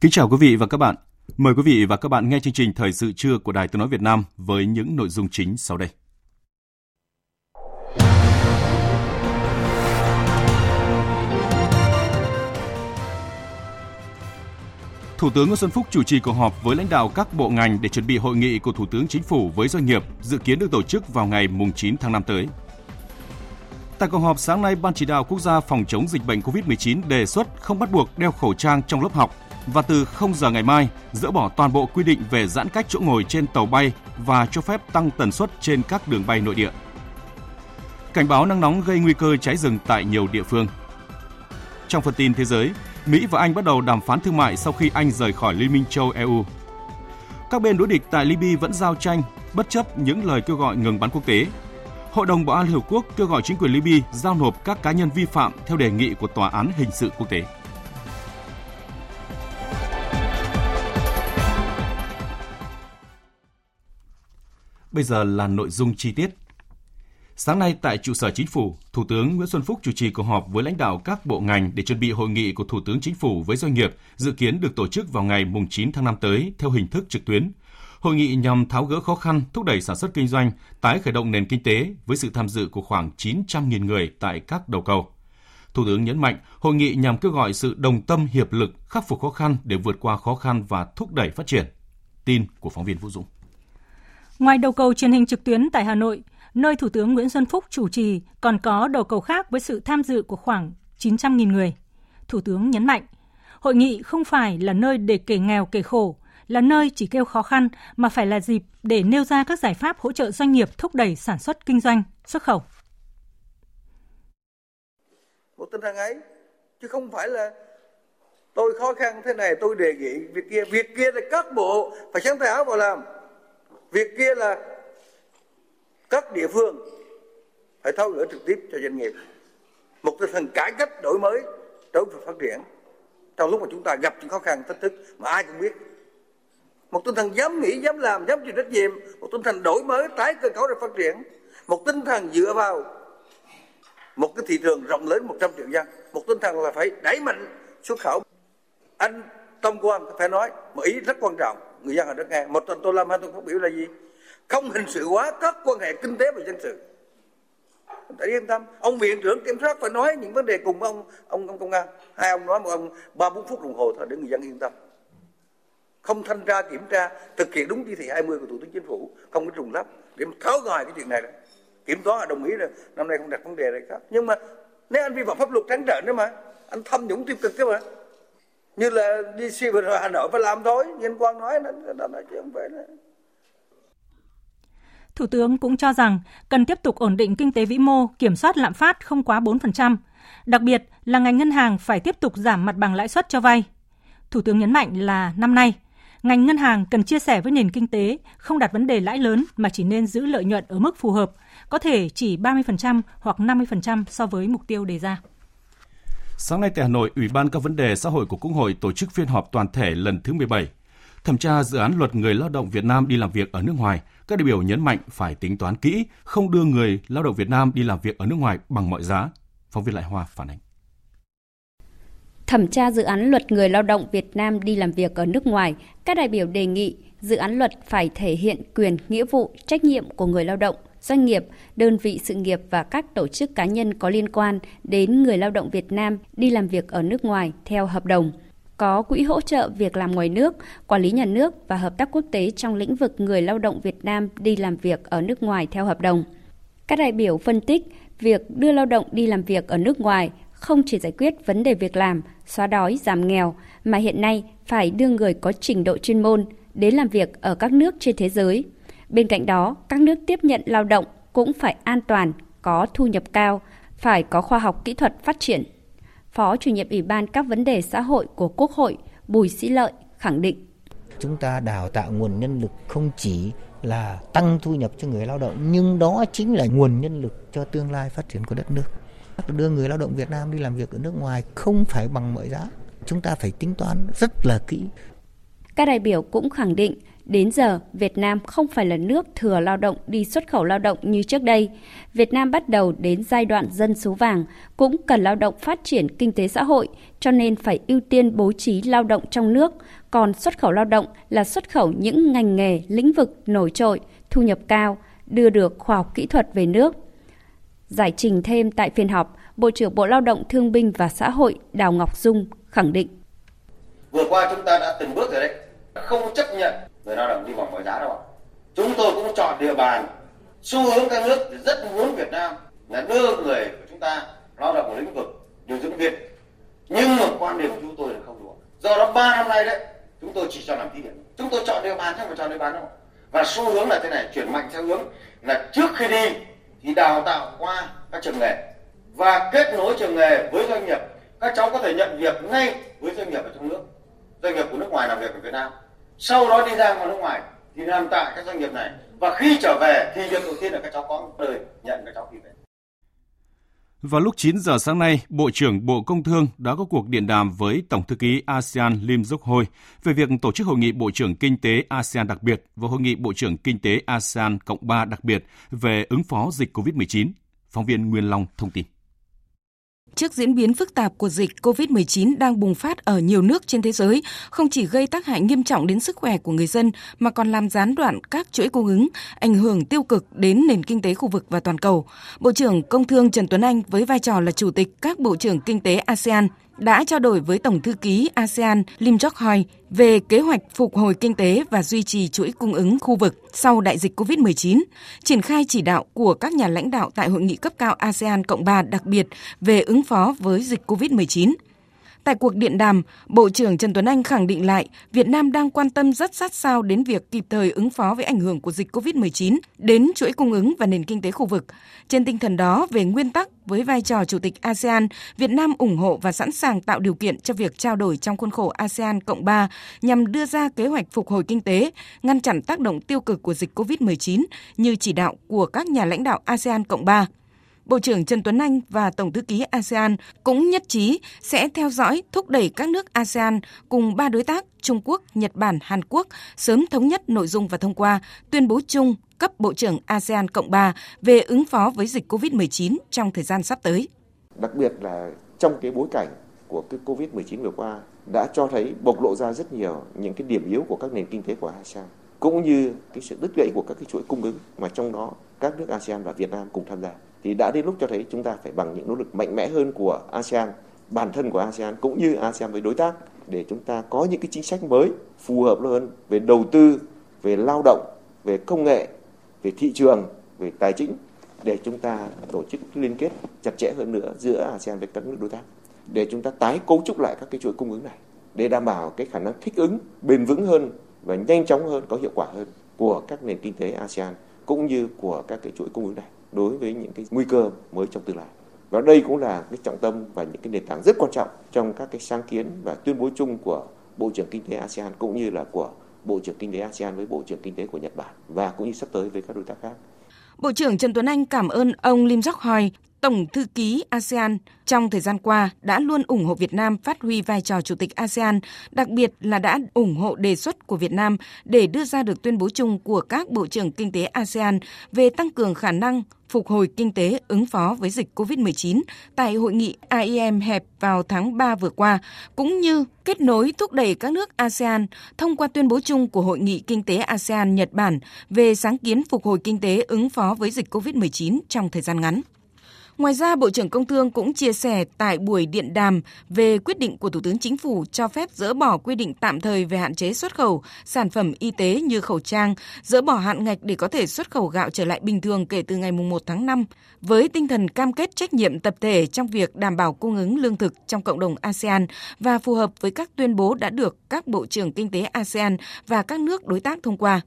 Kính chào quý vị và các bạn. Mời quý vị và các bạn nghe chương trình Thời sự trưa của Đài Tiếng Nói Việt Nam với những nội dung chính sau đây. Thủ tướng Nguyễn Xuân Phúc chủ trì cuộc họp với lãnh đạo các bộ ngành để chuẩn bị hội nghị của Thủ tướng Chính phủ với doanh nghiệp dự kiến được tổ chức vào ngày 9 tháng 5 tới. Tại cuộc họp sáng nay, Ban chỉ đạo quốc gia phòng chống dịch bệnh COVID-19 đề xuất không bắt buộc đeo khẩu trang trong lớp học và từ 0 giờ ngày mai dỡ bỏ toàn bộ quy định về giãn cách chỗ ngồi trên tàu bay và cho phép tăng tần suất trên các đường bay nội địa. Cảnh báo nắng nóng gây nguy cơ cháy rừng tại nhiều địa phương. Trong phần tin thế giới, Mỹ và Anh bắt đầu đàm phán thương mại sau khi Anh rời khỏi Liên minh châu EU. Các bên đối địch tại Libya vẫn giao tranh bất chấp những lời kêu gọi ngừng bắn quốc tế. Hội đồng Bảo an Liên Hợp Quốc kêu gọi chính quyền Libya giao nộp các cá nhân vi phạm theo đề nghị của Tòa án Hình sự Quốc tế. Bây giờ là nội dung chi tiết. Sáng nay tại trụ sở Chính phủ, Thủ tướng Nguyễn Xuân Phúc chủ trì cuộc họp với lãnh đạo các bộ ngành để chuẩn bị hội nghị của Thủ tướng Chính phủ với doanh nghiệp dự kiến được tổ chức vào ngày 9 tháng 5 tới theo hình thức trực tuyến. Hội nghị nhằm tháo gỡ khó khăn, thúc đẩy sản xuất kinh doanh, tái khởi động nền kinh tế với sự tham dự của khoảng 900.000 người tại các đầu cầu. Thủ tướng nhấn mạnh, hội nghị nhằm kêu gọi sự đồng tâm hiệp lực, khắc phục khó khăn để vượt qua khó khăn và thúc đẩy phát triển. Tin của phóng viên Vũ Dũng. Ngoài đầu cầu truyền hình trực tuyến tại Hà Nội, nơi Thủ tướng Nguyễn Xuân Phúc chủ trì, còn có đầu cầu khác với sự tham dự của khoảng 900.000 người. Thủ tướng nhấn mạnh, hội nghị không phải là nơi để kể nghèo kể khổ, là nơi chỉ kêu khó khăn mà phải là dịp để nêu ra các giải pháp hỗ trợ doanh nghiệp thúc đẩy sản xuất kinh doanh, xuất khẩu. Một tinh thần ấy, chứ không phải là tôi khó khăn thế này tôi đề nghị việc kia, việc kia là các bộ phải sáng tạo vào làm việc kia là các địa phương phải tháo gỡ trực tiếp cho doanh nghiệp. Một tinh thần cải cách đổi mới đối với phát triển. Trong lúc mà chúng ta gặp những khó khăn, thách thức mà ai cũng biết. Một tinh thần dám nghĩ, dám làm, dám chịu trách nhiệm. Một tinh thần đổi mới, tái cơ cấu để phát triển. Một tinh thần dựa vào một cái thị trường rộng lớn 100 triệu dân. Một tinh thần là phải đẩy mạnh xuất khẩu. Anh Tâm Quang phải nói một ý rất quan trọng người dân ở đất nghe một tuần tôi làm hai tuần phát biểu là gì? Không hình sự hóa các quan hệ kinh tế và dân sự. Để yên tâm. Ông viện trưởng kiểm soát phải nói những vấn đề cùng ông ông ông công an. Hai ông nói, một ông ba, bốn phút đồng hồ thôi để người dân yên tâm. Không thanh tra, kiểm tra, thực hiện đúng chỉ thị 20 của thủ tướng chính phủ. Không có trùng lắp để tháo gỡ cái chuyện này đó. kiểm toán là đồng ý rồi, năm nay không đặt vấn đề này khác. Nhưng mà nếu anh vi phạm pháp luật trắng trợn đó mà, anh thâm nhũng tiêu cực thế mà như là đi siêu về Hà Nội phải làm thôi nhân quan nói nó nó nói chứ không phải là Thủ tướng cũng cho rằng cần tiếp tục ổn định kinh tế vĩ mô, kiểm soát lạm phát không quá 4%. Đặc biệt là ngành ngân hàng phải tiếp tục giảm mặt bằng lãi suất cho vay. Thủ tướng nhấn mạnh là năm nay, ngành ngân hàng cần chia sẻ với nền kinh tế, không đặt vấn đề lãi lớn mà chỉ nên giữ lợi nhuận ở mức phù hợp, có thể chỉ 30% hoặc 50% so với mục tiêu đề ra. Sáng nay tại Hà Nội, Ủy ban các vấn đề xã hội của Quốc hội tổ chức phiên họp toàn thể lần thứ 17. Thẩm tra dự án luật người lao động Việt Nam đi làm việc ở nước ngoài, các đại biểu nhấn mạnh phải tính toán kỹ, không đưa người lao động Việt Nam đi làm việc ở nước ngoài bằng mọi giá. Phóng viên Lại Hoa phản ánh. Thẩm tra dự án luật người lao động Việt Nam đi làm việc ở nước ngoài, các đại biểu đề nghị dự án luật phải thể hiện quyền, nghĩa vụ, trách nhiệm của người lao động, doanh nghiệp, đơn vị sự nghiệp và các tổ chức cá nhân có liên quan đến người lao động Việt Nam đi làm việc ở nước ngoài theo hợp đồng có quỹ hỗ trợ việc làm ngoài nước, quản lý nhà nước và hợp tác quốc tế trong lĩnh vực người lao động Việt Nam đi làm việc ở nước ngoài theo hợp đồng. Các đại biểu phân tích việc đưa lao động đi làm việc ở nước ngoài không chỉ giải quyết vấn đề việc làm, xóa đói, giảm nghèo, mà hiện nay phải đưa người có trình độ chuyên môn đến làm việc ở các nước trên thế giới. Bên cạnh đó, các nước tiếp nhận lao động cũng phải an toàn, có thu nhập cao, phải có khoa học kỹ thuật phát triển. Phó chủ nhiệm Ủy ban các vấn đề xã hội của Quốc hội Bùi Sĩ Lợi khẳng định. Chúng ta đào tạo nguồn nhân lực không chỉ là tăng thu nhập cho người lao động nhưng đó chính là nguồn nhân lực cho tương lai phát triển của đất nước. Đưa người lao động Việt Nam đi làm việc ở nước ngoài không phải bằng mọi giá. Chúng ta phải tính toán rất là kỹ. Các đại biểu cũng khẳng định Đến giờ, Việt Nam không phải là nước thừa lao động đi xuất khẩu lao động như trước đây. Việt Nam bắt đầu đến giai đoạn dân số vàng, cũng cần lao động phát triển kinh tế xã hội, cho nên phải ưu tiên bố trí lao động trong nước. Còn xuất khẩu lao động là xuất khẩu những ngành nghề, lĩnh vực nổi trội, thu nhập cao, đưa được khoa học kỹ thuật về nước. Giải trình thêm tại phiên họp, Bộ trưởng Bộ Lao động Thương binh và Xã hội Đào Ngọc Dung khẳng định. Vừa qua chúng ta đã từng bước rồi đấy, không chấp nhận người lao động đi bằng mọi giá đâu ạ. Chúng tôi cũng chọn địa bàn, xu hướng các nước rất muốn Việt Nam là đưa người của chúng ta lao động ở lĩnh vực điều dưỡng viên. Nhưng mà quan điểm của chúng tôi là không đủ do đó ba năm nay đấy, chúng tôi chỉ cho làm thí điểm. Chúng tôi chọn địa bàn chứ không chọn địa bàn đâu và xu hướng là thế này, chuyển mạnh theo hướng là trước khi đi thì đào tạo qua các trường nghề và kết nối trường nghề với doanh nghiệp. Các cháu có thể nhận việc ngay với doanh nghiệp ở trong nước. Doanh nghiệp của nước ngoài làm việc ở Việt Nam sau đó đi ra ngoài nước ngoài thì làm tại các doanh nghiệp này và khi trở về thì việc đầu tiên là các cháu có đời nhận các cháu đi về vào lúc 9 giờ sáng nay, Bộ trưởng Bộ Công Thương đã có cuộc điện đàm với Tổng thư ký ASEAN Lim Dốc Hôi về việc tổ chức hội nghị Bộ trưởng Kinh tế ASEAN đặc biệt và hội nghị Bộ trưởng Kinh tế ASEAN Cộng 3 đặc biệt về ứng phó dịch COVID-19. Phóng viên Nguyên Long thông tin. Trước diễn biến phức tạp của dịch COVID-19 đang bùng phát ở nhiều nước trên thế giới, không chỉ gây tác hại nghiêm trọng đến sức khỏe của người dân mà còn làm gián đoạn các chuỗi cung ứng, ảnh hưởng tiêu cực đến nền kinh tế khu vực và toàn cầu. Bộ trưởng Công Thương Trần Tuấn Anh với vai trò là chủ tịch các bộ trưởng kinh tế ASEAN đã trao đổi với Tổng thư ký ASEAN Lim Chok Hoi về kế hoạch phục hồi kinh tế và duy trì chuỗi cung ứng khu vực sau đại dịch COVID-19, triển khai chỉ đạo của các nhà lãnh đạo tại hội nghị cấp cao ASEAN Cộng 3 đặc biệt về ứng phó với dịch COVID-19. Tại cuộc điện đàm, Bộ trưởng Trần Tuấn Anh khẳng định lại Việt Nam đang quan tâm rất sát sao đến việc kịp thời ứng phó với ảnh hưởng của dịch COVID-19 đến chuỗi cung ứng và nền kinh tế khu vực. Trên tinh thần đó, về nguyên tắc, với vai trò Chủ tịch ASEAN, Việt Nam ủng hộ và sẵn sàng tạo điều kiện cho việc trao đổi trong khuôn khổ ASEAN Cộng 3 nhằm đưa ra kế hoạch phục hồi kinh tế, ngăn chặn tác động tiêu cực của dịch COVID-19 như chỉ đạo của các nhà lãnh đạo ASEAN Cộng 3. Bộ trưởng Trần Tuấn Anh và Tổng thư ký ASEAN cũng nhất trí sẽ theo dõi thúc đẩy các nước ASEAN cùng ba đối tác Trung Quốc, Nhật Bản, Hàn Quốc sớm thống nhất nội dung và thông qua tuyên bố chung cấp Bộ trưởng ASEAN Cộng 3 về ứng phó với dịch COVID-19 trong thời gian sắp tới. Đặc biệt là trong cái bối cảnh của cái COVID-19 vừa qua đã cho thấy bộc lộ ra rất nhiều những cái điểm yếu của các nền kinh tế của ASEAN cũng như cái sự đứt gãy của các cái chuỗi cung ứng mà trong đó các nước ASEAN và Việt Nam cùng tham gia. Thì đã đến lúc cho thấy chúng ta phải bằng những nỗ lực mạnh mẽ hơn của ASEAN, bản thân của ASEAN cũng như ASEAN với đối tác để chúng ta có những cái chính sách mới phù hợp hơn về đầu tư, về lao động, về công nghệ, về thị trường, về tài chính để chúng ta tổ chức liên kết chặt chẽ hơn nữa giữa ASEAN với các nước đối tác. Để chúng ta tái cấu trúc lại các cái chuỗi cung ứng này để đảm bảo cái khả năng thích ứng bền vững hơn và nhanh chóng hơn có hiệu quả hơn của các nền kinh tế ASEAN cũng như của các cái chuỗi cung ứng này đối với những cái nguy cơ mới trong tương lai. Và đây cũng là cái trọng tâm và những cái nền tảng rất quan trọng trong các cái sáng kiến và tuyên bố chung của Bộ trưởng Kinh tế ASEAN cũng như là của Bộ trưởng Kinh tế ASEAN với Bộ trưởng Kinh tế của Nhật Bản và cũng như sắp tới với các đối tác khác. Bộ trưởng Trần Tuấn Anh cảm ơn ông Lim Jock Hoi, Tổng thư ký ASEAN trong thời gian qua đã luôn ủng hộ Việt Nam phát huy vai trò chủ tịch ASEAN, đặc biệt là đã ủng hộ đề xuất của Việt Nam để đưa ra được tuyên bố chung của các bộ trưởng kinh tế ASEAN về tăng cường khả năng phục hồi kinh tế ứng phó với dịch COVID-19 tại hội nghị AIM hẹp vào tháng 3 vừa qua, cũng như kết nối thúc đẩy các nước ASEAN thông qua tuyên bố chung của Hội nghị Kinh tế ASEAN Nhật Bản về sáng kiến phục hồi kinh tế ứng phó với dịch COVID-19 trong thời gian ngắn. Ngoài ra, Bộ trưởng Công Thương cũng chia sẻ tại buổi điện đàm về quyết định của Thủ tướng Chính phủ cho phép dỡ bỏ quy định tạm thời về hạn chế xuất khẩu sản phẩm y tế như khẩu trang, dỡ bỏ hạn ngạch để có thể xuất khẩu gạo trở lại bình thường kể từ ngày 1 tháng 5, với tinh thần cam kết trách nhiệm tập thể trong việc đảm bảo cung ứng lương thực trong cộng đồng ASEAN và phù hợp với các tuyên bố đã được các bộ trưởng kinh tế ASEAN và các nước đối tác thông qua.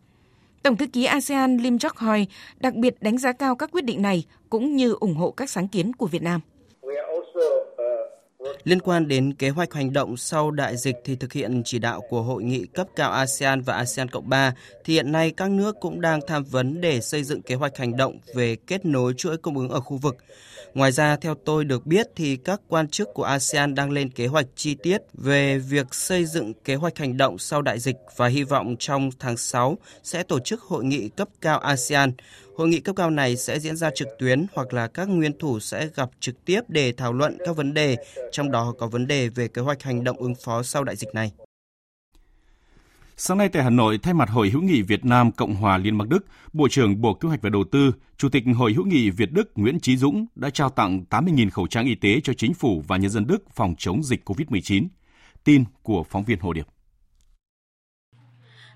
Tổng thư ký ASEAN Lim Chok Hoi đặc biệt đánh giá cao các quyết định này cũng như ủng hộ các sáng kiến của Việt Nam. Liên quan đến kế hoạch hành động sau đại dịch thì thực hiện chỉ đạo của hội nghị cấp cao ASEAN và ASEAN Cộng 3 thì hiện nay các nước cũng đang tham vấn để xây dựng kế hoạch hành động về kết nối chuỗi cung ứng ở khu vực. Ngoài ra, theo tôi được biết thì các quan chức của ASEAN đang lên kế hoạch chi tiết về việc xây dựng kế hoạch hành động sau đại dịch và hy vọng trong tháng 6 sẽ tổ chức hội nghị cấp cao ASEAN. Hội nghị cấp cao này sẽ diễn ra trực tuyến hoặc là các nguyên thủ sẽ gặp trực tiếp để thảo luận các vấn đề, trong đó có vấn đề về kế hoạch hành động ứng phó sau đại dịch này. Sáng nay tại Hà Nội, thay mặt Hội hữu nghị Việt Nam Cộng hòa Liên bang Đức, Bộ trưởng Bộ Kế hoạch và Đầu tư, Chủ tịch Hội hữu nghị Việt Đức Nguyễn Chí Dũng đã trao tặng 80.000 khẩu trang y tế cho chính phủ và nhân dân Đức phòng chống dịch COVID-19. Tin của phóng viên Hồ Điệp.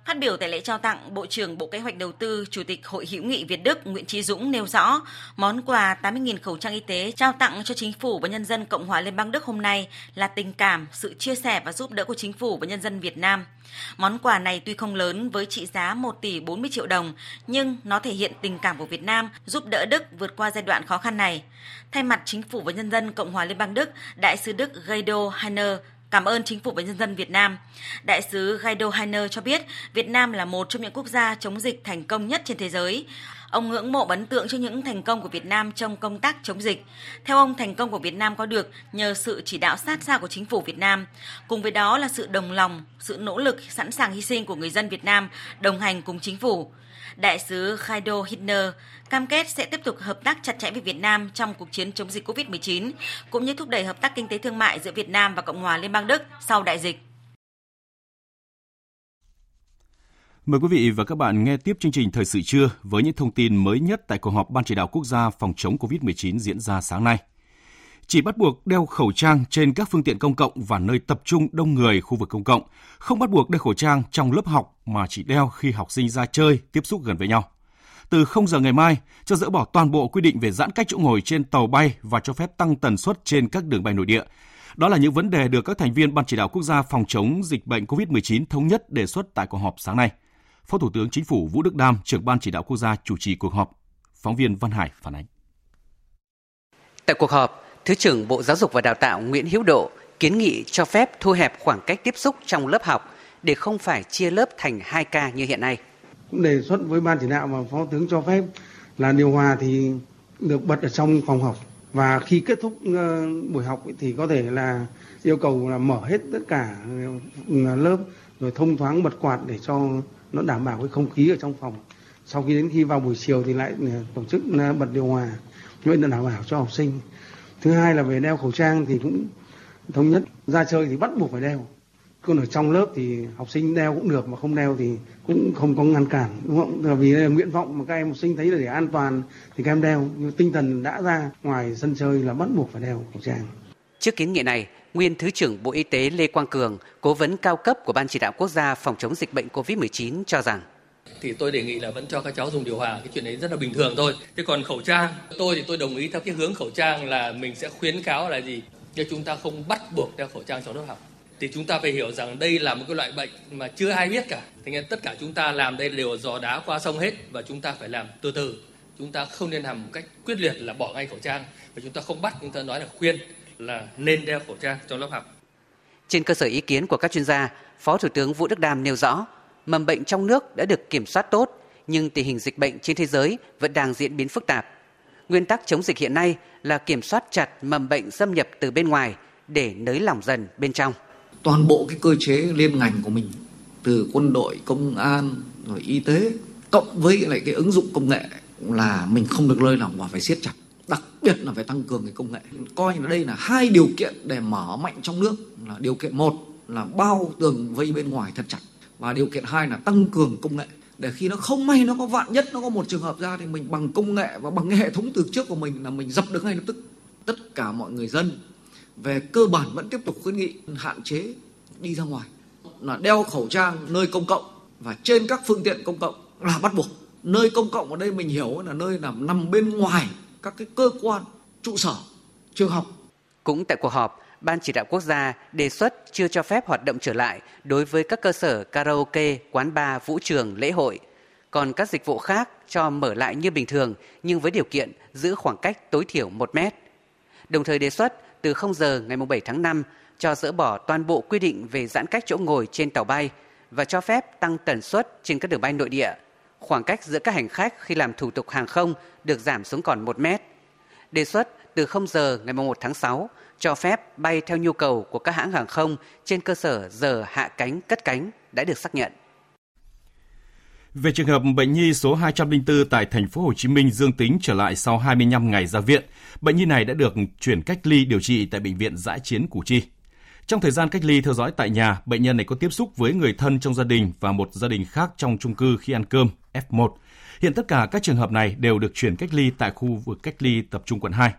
Phát biểu tại lễ trao tặng, Bộ trưởng Bộ Kế hoạch Đầu tư, Chủ tịch Hội hữu nghị Việt Đức Nguyễn Chí Dũng nêu rõ, món quà 80.000 khẩu trang y tế trao tặng cho chính phủ và nhân dân Cộng hòa Liên bang Đức hôm nay là tình cảm, sự chia sẻ và giúp đỡ của chính phủ và nhân dân Việt Nam. Món quà này tuy không lớn với trị giá 1 tỷ 40 triệu đồng, nhưng nó thể hiện tình cảm của Việt Nam giúp đỡ Đức vượt qua giai đoạn khó khăn này. Thay mặt chính phủ và nhân dân Cộng hòa Liên bang Đức, Đại sứ Đức Guido Heiner cảm ơn chính phủ và nhân dân Việt Nam. Đại sứ Guido Heiner cho biết Việt Nam là một trong những quốc gia chống dịch thành công nhất trên thế giới. Ông ngưỡng mộ ấn tượng cho những thành công của Việt Nam trong công tác chống dịch. Theo ông, thành công của Việt Nam có được nhờ sự chỉ đạo sát sao của chính phủ Việt Nam. Cùng với đó là sự đồng lòng, sự nỗ lực, sẵn sàng hy sinh của người dân Việt Nam đồng hành cùng chính phủ. Đại sứ Kaido Hitner cam kết sẽ tiếp tục hợp tác chặt chẽ với Việt Nam trong cuộc chiến chống dịch COVID-19, cũng như thúc đẩy hợp tác kinh tế thương mại giữa Việt Nam và Cộng hòa Liên bang Đức sau đại dịch. Mời quý vị và các bạn nghe tiếp chương trình Thời sự trưa với những thông tin mới nhất tại cuộc họp Ban chỉ đạo quốc gia phòng chống COVID-19 diễn ra sáng nay. Chỉ bắt buộc đeo khẩu trang trên các phương tiện công cộng và nơi tập trung đông người khu vực công cộng, không bắt buộc đeo khẩu trang trong lớp học mà chỉ đeo khi học sinh ra chơi, tiếp xúc gần với nhau. Từ 0 giờ ngày mai, cho dỡ bỏ toàn bộ quy định về giãn cách chỗ ngồi trên tàu bay và cho phép tăng tần suất trên các đường bay nội địa. Đó là những vấn đề được các thành viên Ban chỉ đạo quốc gia phòng chống dịch bệnh COVID-19 thống nhất đề xuất tại cuộc họp sáng nay. Phó Thủ tướng Chính phủ Vũ Đức Đam, trưởng Ban chỉ đạo quốc gia chủ trì cuộc họp. Phóng viên Văn Hải phản ánh. Tại cuộc họp, Thứ trưởng Bộ Giáo dục và Đào tạo Nguyễn Hữu Độ kiến nghị cho phép thu hẹp khoảng cách tiếp xúc trong lớp học để không phải chia lớp thành 2 ca như hiện nay. Cũng đề xuất với ban chỉ đạo và phó tướng cho phép là điều hòa thì được bật ở trong phòng học. Và khi kết thúc ờ, buổi học thì có thể là yêu cầu là mở hết tất cả ờ, lớp rồi thông thoáng, bật quạt để cho nó đảm bảo cái không khí ở trong phòng. Sau khi đến khi vào buổi chiều thì lại ờ, tổ chức bật điều hòa vậy là đảm bảo cho học sinh thứ hai là về đeo khẩu trang thì cũng thống nhất ra chơi thì bắt buộc phải đeo. Còn ở trong lớp thì học sinh đeo cũng được mà không đeo thì cũng không có ngăn cản đúng không? Là vì là nguyện vọng mà các em học sinh thấy là để an toàn thì các em đeo. Nhưng tinh thần đã ra ngoài sân chơi là bắt buộc phải đeo khẩu trang. Trước kiến nghị này nguyên Thứ trưởng Bộ Y tế Lê Quang Cường, cố vấn cao cấp của Ban chỉ đạo quốc gia phòng chống dịch bệnh COVID-19 cho rằng thì tôi đề nghị là vẫn cho các cháu dùng điều hòa, cái chuyện đấy rất là bình thường thôi. Thế còn khẩu trang, tôi thì tôi đồng ý theo cái hướng khẩu trang là mình sẽ khuyến cáo là gì? Nhưng chúng ta không bắt buộc đeo khẩu trang trong lớp học, thì chúng ta phải hiểu rằng đây là một cái loại bệnh mà chưa ai biết cả. Thế nên tất cả chúng ta làm đây đều dò đá qua sông hết và chúng ta phải làm từ từ. Chúng ta không nên làm một cách quyết liệt là bỏ ngay khẩu trang và chúng ta không bắt, chúng ta nói là khuyên là nên đeo khẩu trang trong lớp học. Trên cơ sở ý kiến của các chuyên gia, phó thủ tướng vũ đức đam nêu rõ mầm bệnh trong nước đã được kiểm soát tốt, nhưng tình hình dịch bệnh trên thế giới vẫn đang diễn biến phức tạp. Nguyên tắc chống dịch hiện nay là kiểm soát chặt mầm bệnh xâm nhập từ bên ngoài để nới lỏng dần bên trong. Toàn bộ cái cơ chế liên ngành của mình từ quân đội, công an, rồi y tế cộng với lại cái ứng dụng công nghệ là mình không được lơi lỏng và phải siết chặt đặc biệt là phải tăng cường cái công nghệ coi là đây là hai điều kiện để mở mạnh trong nước là điều kiện một là bao tường vây bên ngoài thật chặt và điều kiện hai là tăng cường công nghệ. Để khi nó không may nó có vạn nhất, nó có một trường hợp ra thì mình bằng công nghệ và bằng cái hệ thống từ trước của mình là mình dập được ngay lập tức. Tất cả mọi người dân về cơ bản vẫn tiếp tục khuyến nghị hạn chế đi ra ngoài. Là đeo khẩu trang nơi công cộng và trên các phương tiện công cộng là bắt buộc. Nơi công cộng ở đây mình hiểu là nơi nằm nằm bên ngoài các cái cơ quan, trụ sở, trường học. Cũng tại cuộc họp Ban chỉ đạo quốc gia đề xuất chưa cho phép hoạt động trở lại đối với các cơ sở karaoke, quán bar, vũ trường, lễ hội. Còn các dịch vụ khác cho mở lại như bình thường nhưng với điều kiện giữ khoảng cách tối thiểu 1 mét. Đồng thời đề xuất từ 0 giờ ngày 7 tháng 5 cho dỡ bỏ toàn bộ quy định về giãn cách chỗ ngồi trên tàu bay và cho phép tăng tần suất trên các đường bay nội địa. Khoảng cách giữa các hành khách khi làm thủ tục hàng không được giảm xuống còn 1 mét. Đề xuất từ 0 giờ ngày 1 tháng 6 cho phép bay theo nhu cầu của các hãng hàng không trên cơ sở giờ hạ cánh cất cánh đã được xác nhận. Về trường hợp bệnh nhi số 204 tại thành phố Hồ Chí Minh dương tính trở lại sau 25 ngày ra viện, bệnh nhi này đã được chuyển cách ly điều trị tại bệnh viện dã chiến Củ Chi. Trong thời gian cách ly theo dõi tại nhà, bệnh nhân này có tiếp xúc với người thân trong gia đình và một gia đình khác trong chung cư khi ăn cơm F1. Hiện tất cả các trường hợp này đều được chuyển cách ly tại khu vực cách ly tập trung quận 2.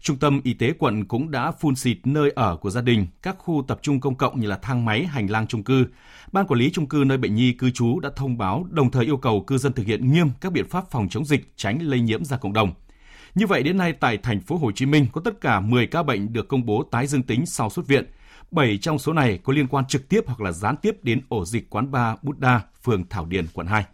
Trung tâm Y tế quận cũng đã phun xịt nơi ở của gia đình, các khu tập trung công cộng như là thang máy, hành lang chung cư. Ban quản lý chung cư nơi bệnh nhi cư trú đã thông báo đồng thời yêu cầu cư dân thực hiện nghiêm các biện pháp phòng chống dịch, tránh lây nhiễm ra cộng đồng. Như vậy đến nay tại thành phố Hồ Chí Minh có tất cả 10 ca bệnh được công bố tái dương tính sau xuất viện. 7 trong số này có liên quan trực tiếp hoặc là gián tiếp đến ổ dịch quán bar Buddha, phường Thảo Điền, quận 2.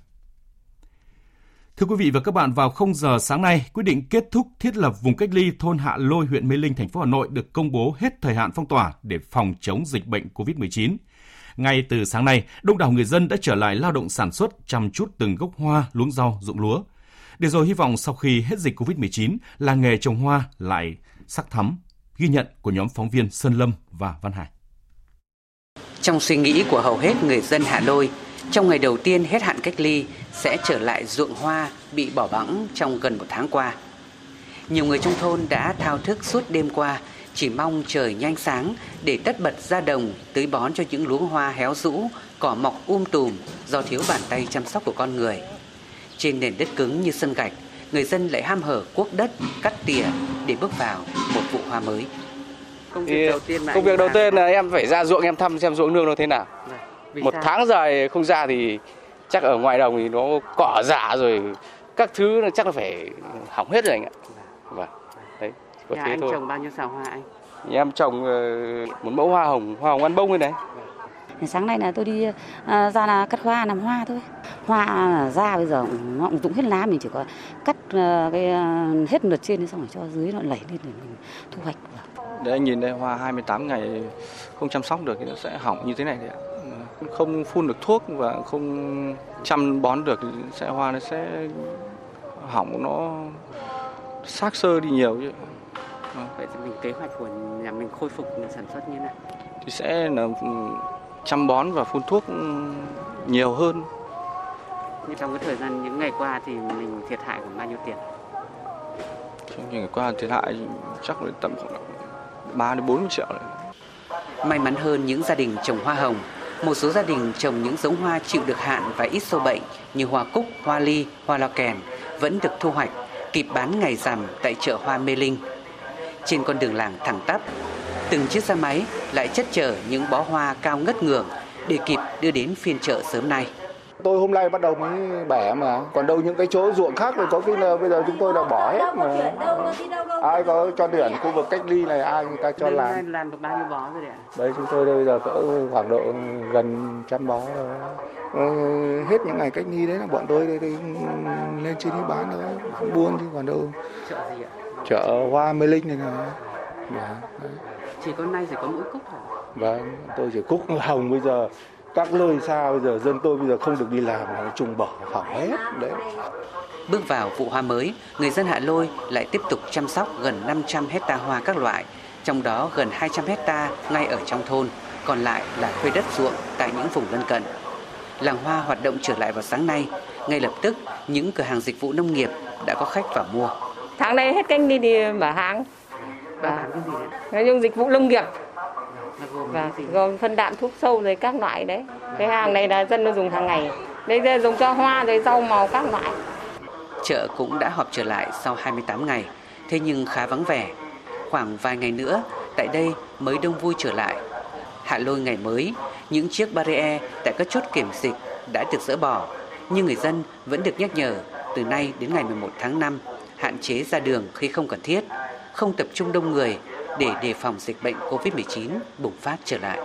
Thưa quý vị và các bạn, vào 0 giờ sáng nay, quyết định kết thúc thiết lập vùng cách ly thôn Hạ Lôi, huyện Mê Linh, thành phố Hà Nội được công bố hết thời hạn phong tỏa để phòng chống dịch bệnh COVID-19. Ngay từ sáng nay, đông đảo người dân đã trở lại lao động sản xuất, chăm chút từng gốc hoa, luống rau, ruộng lúa. Để rồi hy vọng sau khi hết dịch COVID-19, làng nghề trồng hoa lại sắc thắm. Ghi nhận của nhóm phóng viên Sơn Lâm và Văn Hải. Trong suy nghĩ của hầu hết người dân Hạ Lôi, trong ngày đầu tiên hết hạn cách ly sẽ trở lại ruộng hoa bị bỏ bẵng trong gần một tháng qua. Nhiều người trong thôn đã thao thức suốt đêm qua, chỉ mong trời nhanh sáng để tất bật ra đồng tưới bón cho những luống hoa héo rũ, cỏ mọc um tùm do thiếu bàn tay chăm sóc của con người. Trên nền đất cứng như sân gạch, người dân lại ham hở cuốc đất, cắt tỉa để bước vào một vụ hoa mới. Công việc đầu tiên, công việc đầu tiên là em phải ra ruộng em thăm xem ruộng nương nó thế nào. Vì một sao? tháng dài không ra thì chắc ở ngoài đồng thì nó cỏ giả rồi các thứ nó chắc là phải hỏng hết rồi anh ạ. Vâng. Đấy, có Nhà thế anh thôi. trồng bao nhiêu sào hoa anh? Nhà em trồng ờ, một mẫu hoa hồng, hoa hồng ăn bông này này. Sáng nay là tôi đi uh, ra là cắt hoa làm hoa thôi. Hoa ra bây giờ nó cũng rụng hết lá mình chỉ có cắt uh, cái hết lượt trên xong rồi cho dưới nó lẩy lên để mình thu hoạch. Đấy anh nhìn đây hoa 28 ngày không chăm sóc được thì nó sẽ hỏng như thế này đấy ạ không phun được thuốc và không chăm bón được thì sẽ hoa nó sẽ hỏng nó xác sơ đi nhiều chứ. Vậy thì mình kế hoạch của nhà mình khôi phục sản xuất như thế nào? Thì sẽ là ừ, chăm bón và phun thuốc nhiều hơn. Như trong cái thời gian những ngày qua thì mình thiệt hại khoảng bao nhiêu tiền? Trong những ngày qua thiệt hại chắc là tầm khoảng 3 đến 40 triệu. Đấy. May mắn hơn những gia đình trồng hoa hồng một số gia đình trồng những giống hoa chịu được hạn và ít sâu bệnh như hoa cúc, hoa ly, hoa lo kèn vẫn được thu hoạch, kịp bán ngày rằm tại chợ hoa Mê Linh. Trên con đường làng thẳng tắp, từng chiếc xe máy lại chất chở những bó hoa cao ngất ngường để kịp đưa đến phiên chợ sớm nay. Tôi hôm nay bắt đầu mới bẻ mà, còn đâu những cái chỗ ruộng khác thì có khi là bây giờ chúng tôi đã bỏ hết mà. Ai có cho tuyển khu vực cách ly này ai người ta cho làm. Làm được bao nhiêu bó rồi ạ? Đấy chúng tôi đây bây giờ cỡ khoảng độ gần trăm bó rồi. Ừ, hết những ngày cách ly đấy là bọn tôi đây, đây lên trên đi bán thôi, buôn chứ còn đâu. Chợ gì ạ? Chợ Hoa Mê Linh này nè. Dạ, chỉ có nay chỉ có mỗi cúc thôi. Vâng, tôi chỉ cúc hồng bây giờ các nơi xa bây giờ dân tôi bây giờ không được đi làm là trùng bỏ hỏng hết đấy Bước vào vụ hoa mới, người dân Hạ Lôi lại tiếp tục chăm sóc gần 500 hecta hoa các loại, trong đó gần 200 hecta ngay ở trong thôn, còn lại là thuê đất ruộng tại những vùng lân cận. Làng hoa hoạt động trở lại vào sáng nay, ngay lập tức những cửa hàng dịch vụ nông nghiệp đã có khách vào mua. Tháng này hết canh đi thì mở hàng. Và nói chung dịch vụ nông nghiệp và gồm phân đạm thuốc sâu rồi các loại đấy cái hàng này là dân nó dùng hàng ngày Bây giờ dùng cho hoa rồi rau màu các loại. Chợ cũng đã họp trở lại sau 28 ngày, thế nhưng khá vắng vẻ. Khoảng vài ngày nữa, tại đây mới đông vui trở lại. Hạ lôi ngày mới, những chiếc barrier tại các chốt kiểm dịch đã được dỡ bỏ, nhưng người dân vẫn được nhắc nhở từ nay đến ngày 11 tháng 5 hạn chế ra đường khi không cần thiết, không tập trung đông người để đề phòng dịch bệnh COVID-19 bùng phát trở lại.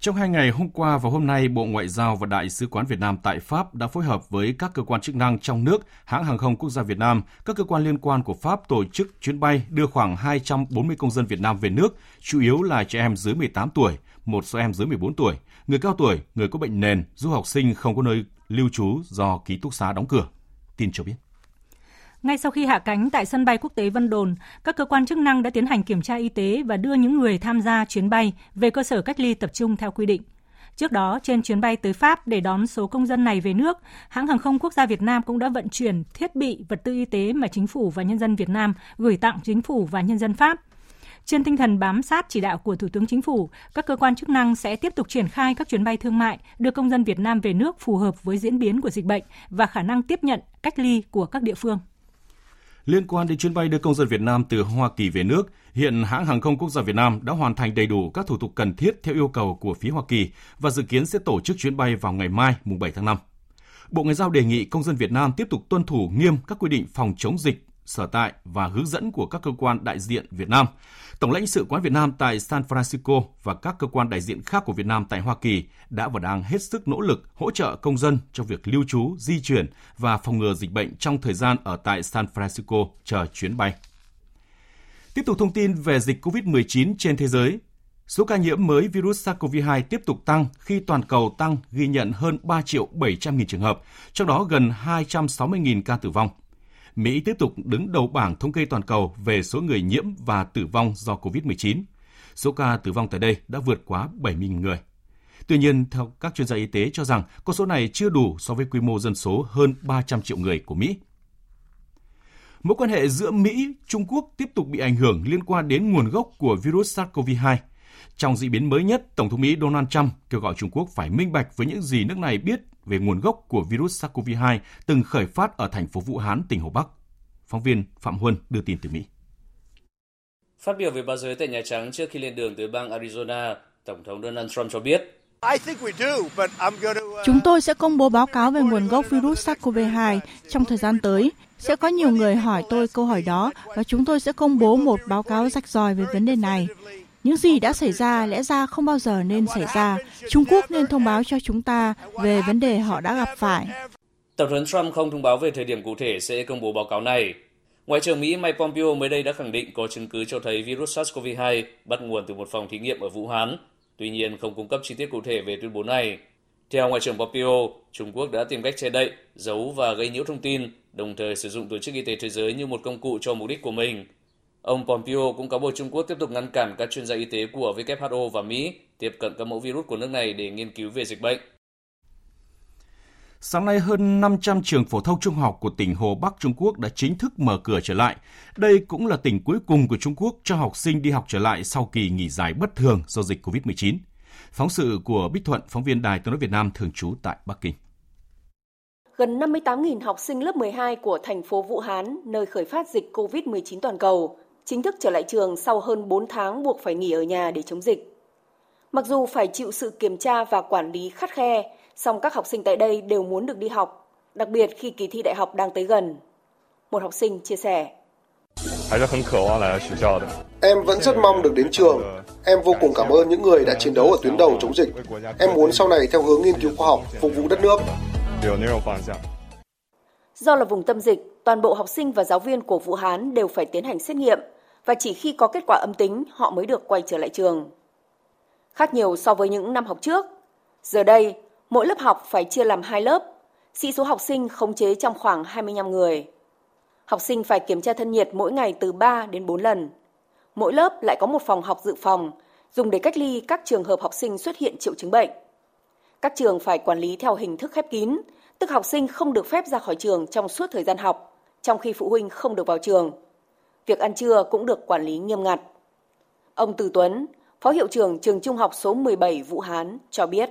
Trong hai ngày hôm qua và hôm nay, Bộ Ngoại giao và Đại sứ quán Việt Nam tại Pháp đã phối hợp với các cơ quan chức năng trong nước, hãng hàng không quốc gia Việt Nam, các cơ quan liên quan của Pháp tổ chức chuyến bay đưa khoảng 240 công dân Việt Nam về nước, chủ yếu là trẻ em dưới 18 tuổi, một số em dưới 14 tuổi, người cao tuổi, người có bệnh nền, du học sinh không có nơi lưu trú do ký túc xá đóng cửa. Tin cho biết. Ngay sau khi hạ cánh tại sân bay quốc tế Vân Đồn, các cơ quan chức năng đã tiến hành kiểm tra y tế và đưa những người tham gia chuyến bay về cơ sở cách ly tập trung theo quy định. Trước đó, trên chuyến bay tới Pháp để đón số công dân này về nước, hãng hàng không quốc gia Việt Nam cũng đã vận chuyển thiết bị, vật tư y tế mà chính phủ và nhân dân Việt Nam gửi tặng chính phủ và nhân dân Pháp. Trên tinh thần bám sát chỉ đạo của Thủ tướng Chính phủ, các cơ quan chức năng sẽ tiếp tục triển khai các chuyến bay thương mại đưa công dân Việt Nam về nước phù hợp với diễn biến của dịch bệnh và khả năng tiếp nhận, cách ly của các địa phương. Liên quan đến chuyến bay đưa công dân Việt Nam từ Hoa Kỳ về nước, hiện hãng hàng không quốc gia Việt Nam đã hoàn thành đầy đủ các thủ tục cần thiết theo yêu cầu của phía Hoa Kỳ và dự kiến sẽ tổ chức chuyến bay vào ngày mai, mùng 7 tháng 5. Bộ Ngoại giao đề nghị công dân Việt Nam tiếp tục tuân thủ nghiêm các quy định phòng chống dịch sở tại và hướng dẫn của các cơ quan đại diện Việt Nam. Tổng lãnh sự quán Việt Nam tại San Francisco và các cơ quan đại diện khác của Việt Nam tại Hoa Kỳ đã và đang hết sức nỗ lực hỗ trợ công dân trong việc lưu trú, di chuyển và phòng ngừa dịch bệnh trong thời gian ở tại San Francisco chờ chuyến bay. Tiếp tục thông tin về dịch COVID-19 trên thế giới. Số ca nhiễm mới virus SARS-CoV-2 tiếp tục tăng khi toàn cầu tăng ghi nhận hơn 3 triệu 700 nghìn trường hợp, trong đó gần 260 nghìn ca tử vong. Mỹ tiếp tục đứng đầu bảng thống kê toàn cầu về số người nhiễm và tử vong do COVID-19. Số ca tử vong tại đây đã vượt quá 70.000 người. Tuy nhiên, theo các chuyên gia y tế cho rằng con số này chưa đủ so với quy mô dân số hơn 300 triệu người của Mỹ. Mối quan hệ giữa Mỹ, Trung Quốc tiếp tục bị ảnh hưởng liên quan đến nguồn gốc của virus SARS-CoV-2. Trong diễn biến mới nhất, Tổng thống Mỹ Donald Trump kêu gọi Trung Quốc phải minh bạch với những gì nước này biết về nguồn gốc của virus SARS-CoV-2 từng khởi phát ở thành phố Vũ Hán, tỉnh Hồ Bắc. Phóng viên Phạm Huân đưa tin từ Mỹ. Phát biểu về báo giới tại Nhà Trắng trước khi lên đường tới bang Arizona, Tổng thống Donald Trump cho biết Chúng tôi sẽ công bố báo cáo về nguồn gốc virus SARS-CoV-2 trong thời gian tới. Sẽ có nhiều người hỏi tôi câu hỏi đó và chúng tôi sẽ công bố một báo cáo rạch ròi về vấn đề này. Những gì đã xảy ra lẽ ra không bao giờ nên xảy ra. Trung Quốc nên thông báo cho chúng ta về vấn đề họ đã gặp phải. Tổng thống Trump không thông báo về thời điểm cụ thể sẽ công bố báo cáo này. Ngoại trưởng Mỹ Mike Pompeo mới đây đã khẳng định có chứng cứ cho thấy virus SARS-CoV-2 bắt nguồn từ một phòng thí nghiệm ở Vũ Hán, tuy nhiên không cung cấp chi tiết cụ thể về tuyên bố này. Theo Ngoại trưởng Pompeo, Trung Quốc đã tìm cách che đậy, giấu và gây nhiễu thông tin, đồng thời sử dụng Tổ chức Y tế Thế giới như một công cụ cho mục đích của mình. Ông Pompeo cũng cáo buộc Trung Quốc tiếp tục ngăn cản các chuyên gia y tế của WHO và Mỹ tiếp cận các mẫu virus của nước này để nghiên cứu về dịch bệnh. Sáng nay, hơn 500 trường phổ thông trung học của tỉnh Hồ Bắc Trung Quốc đã chính thức mở cửa trở lại. Đây cũng là tỉnh cuối cùng của Trung Quốc cho học sinh đi học trở lại sau kỳ nghỉ dài bất thường do dịch COVID-19. Phóng sự của Bích Thuận, phóng viên Đài tiếng nói Việt Nam thường trú tại Bắc Kinh. Gần 58.000 học sinh lớp 12 của thành phố Vũ Hán, nơi khởi phát dịch COVID-19 toàn cầu, chính thức trở lại trường sau hơn 4 tháng buộc phải nghỉ ở nhà để chống dịch. Mặc dù phải chịu sự kiểm tra và quản lý khắt khe, song các học sinh tại đây đều muốn được đi học, đặc biệt khi kỳ thi đại học đang tới gần. Một học sinh chia sẻ. Em vẫn rất mong được đến trường. Em vô cùng cảm ơn những người đã chiến đấu ở tuyến đầu chống dịch. Em muốn sau này theo hướng nghiên cứu khoa học, phục vụ đất nước. Do là vùng tâm dịch, toàn bộ học sinh và giáo viên của Vũ Hán đều phải tiến hành xét nghiệm và chỉ khi có kết quả âm tính họ mới được quay trở lại trường. Khác nhiều so với những năm học trước, giờ đây mỗi lớp học phải chia làm hai lớp, sĩ số học sinh khống chế trong khoảng 25 người. Học sinh phải kiểm tra thân nhiệt mỗi ngày từ 3 đến 4 lần. Mỗi lớp lại có một phòng học dự phòng, dùng để cách ly các trường hợp học sinh xuất hiện triệu chứng bệnh. Các trường phải quản lý theo hình thức khép kín, tức học sinh không được phép ra khỏi trường trong suốt thời gian học, trong khi phụ huynh không được vào trường việc ăn trưa cũng được quản lý nghiêm ngặt. Ông Từ Tuấn, Phó Hiệu trưởng trường Trung học số 17 Vũ Hán cho biết.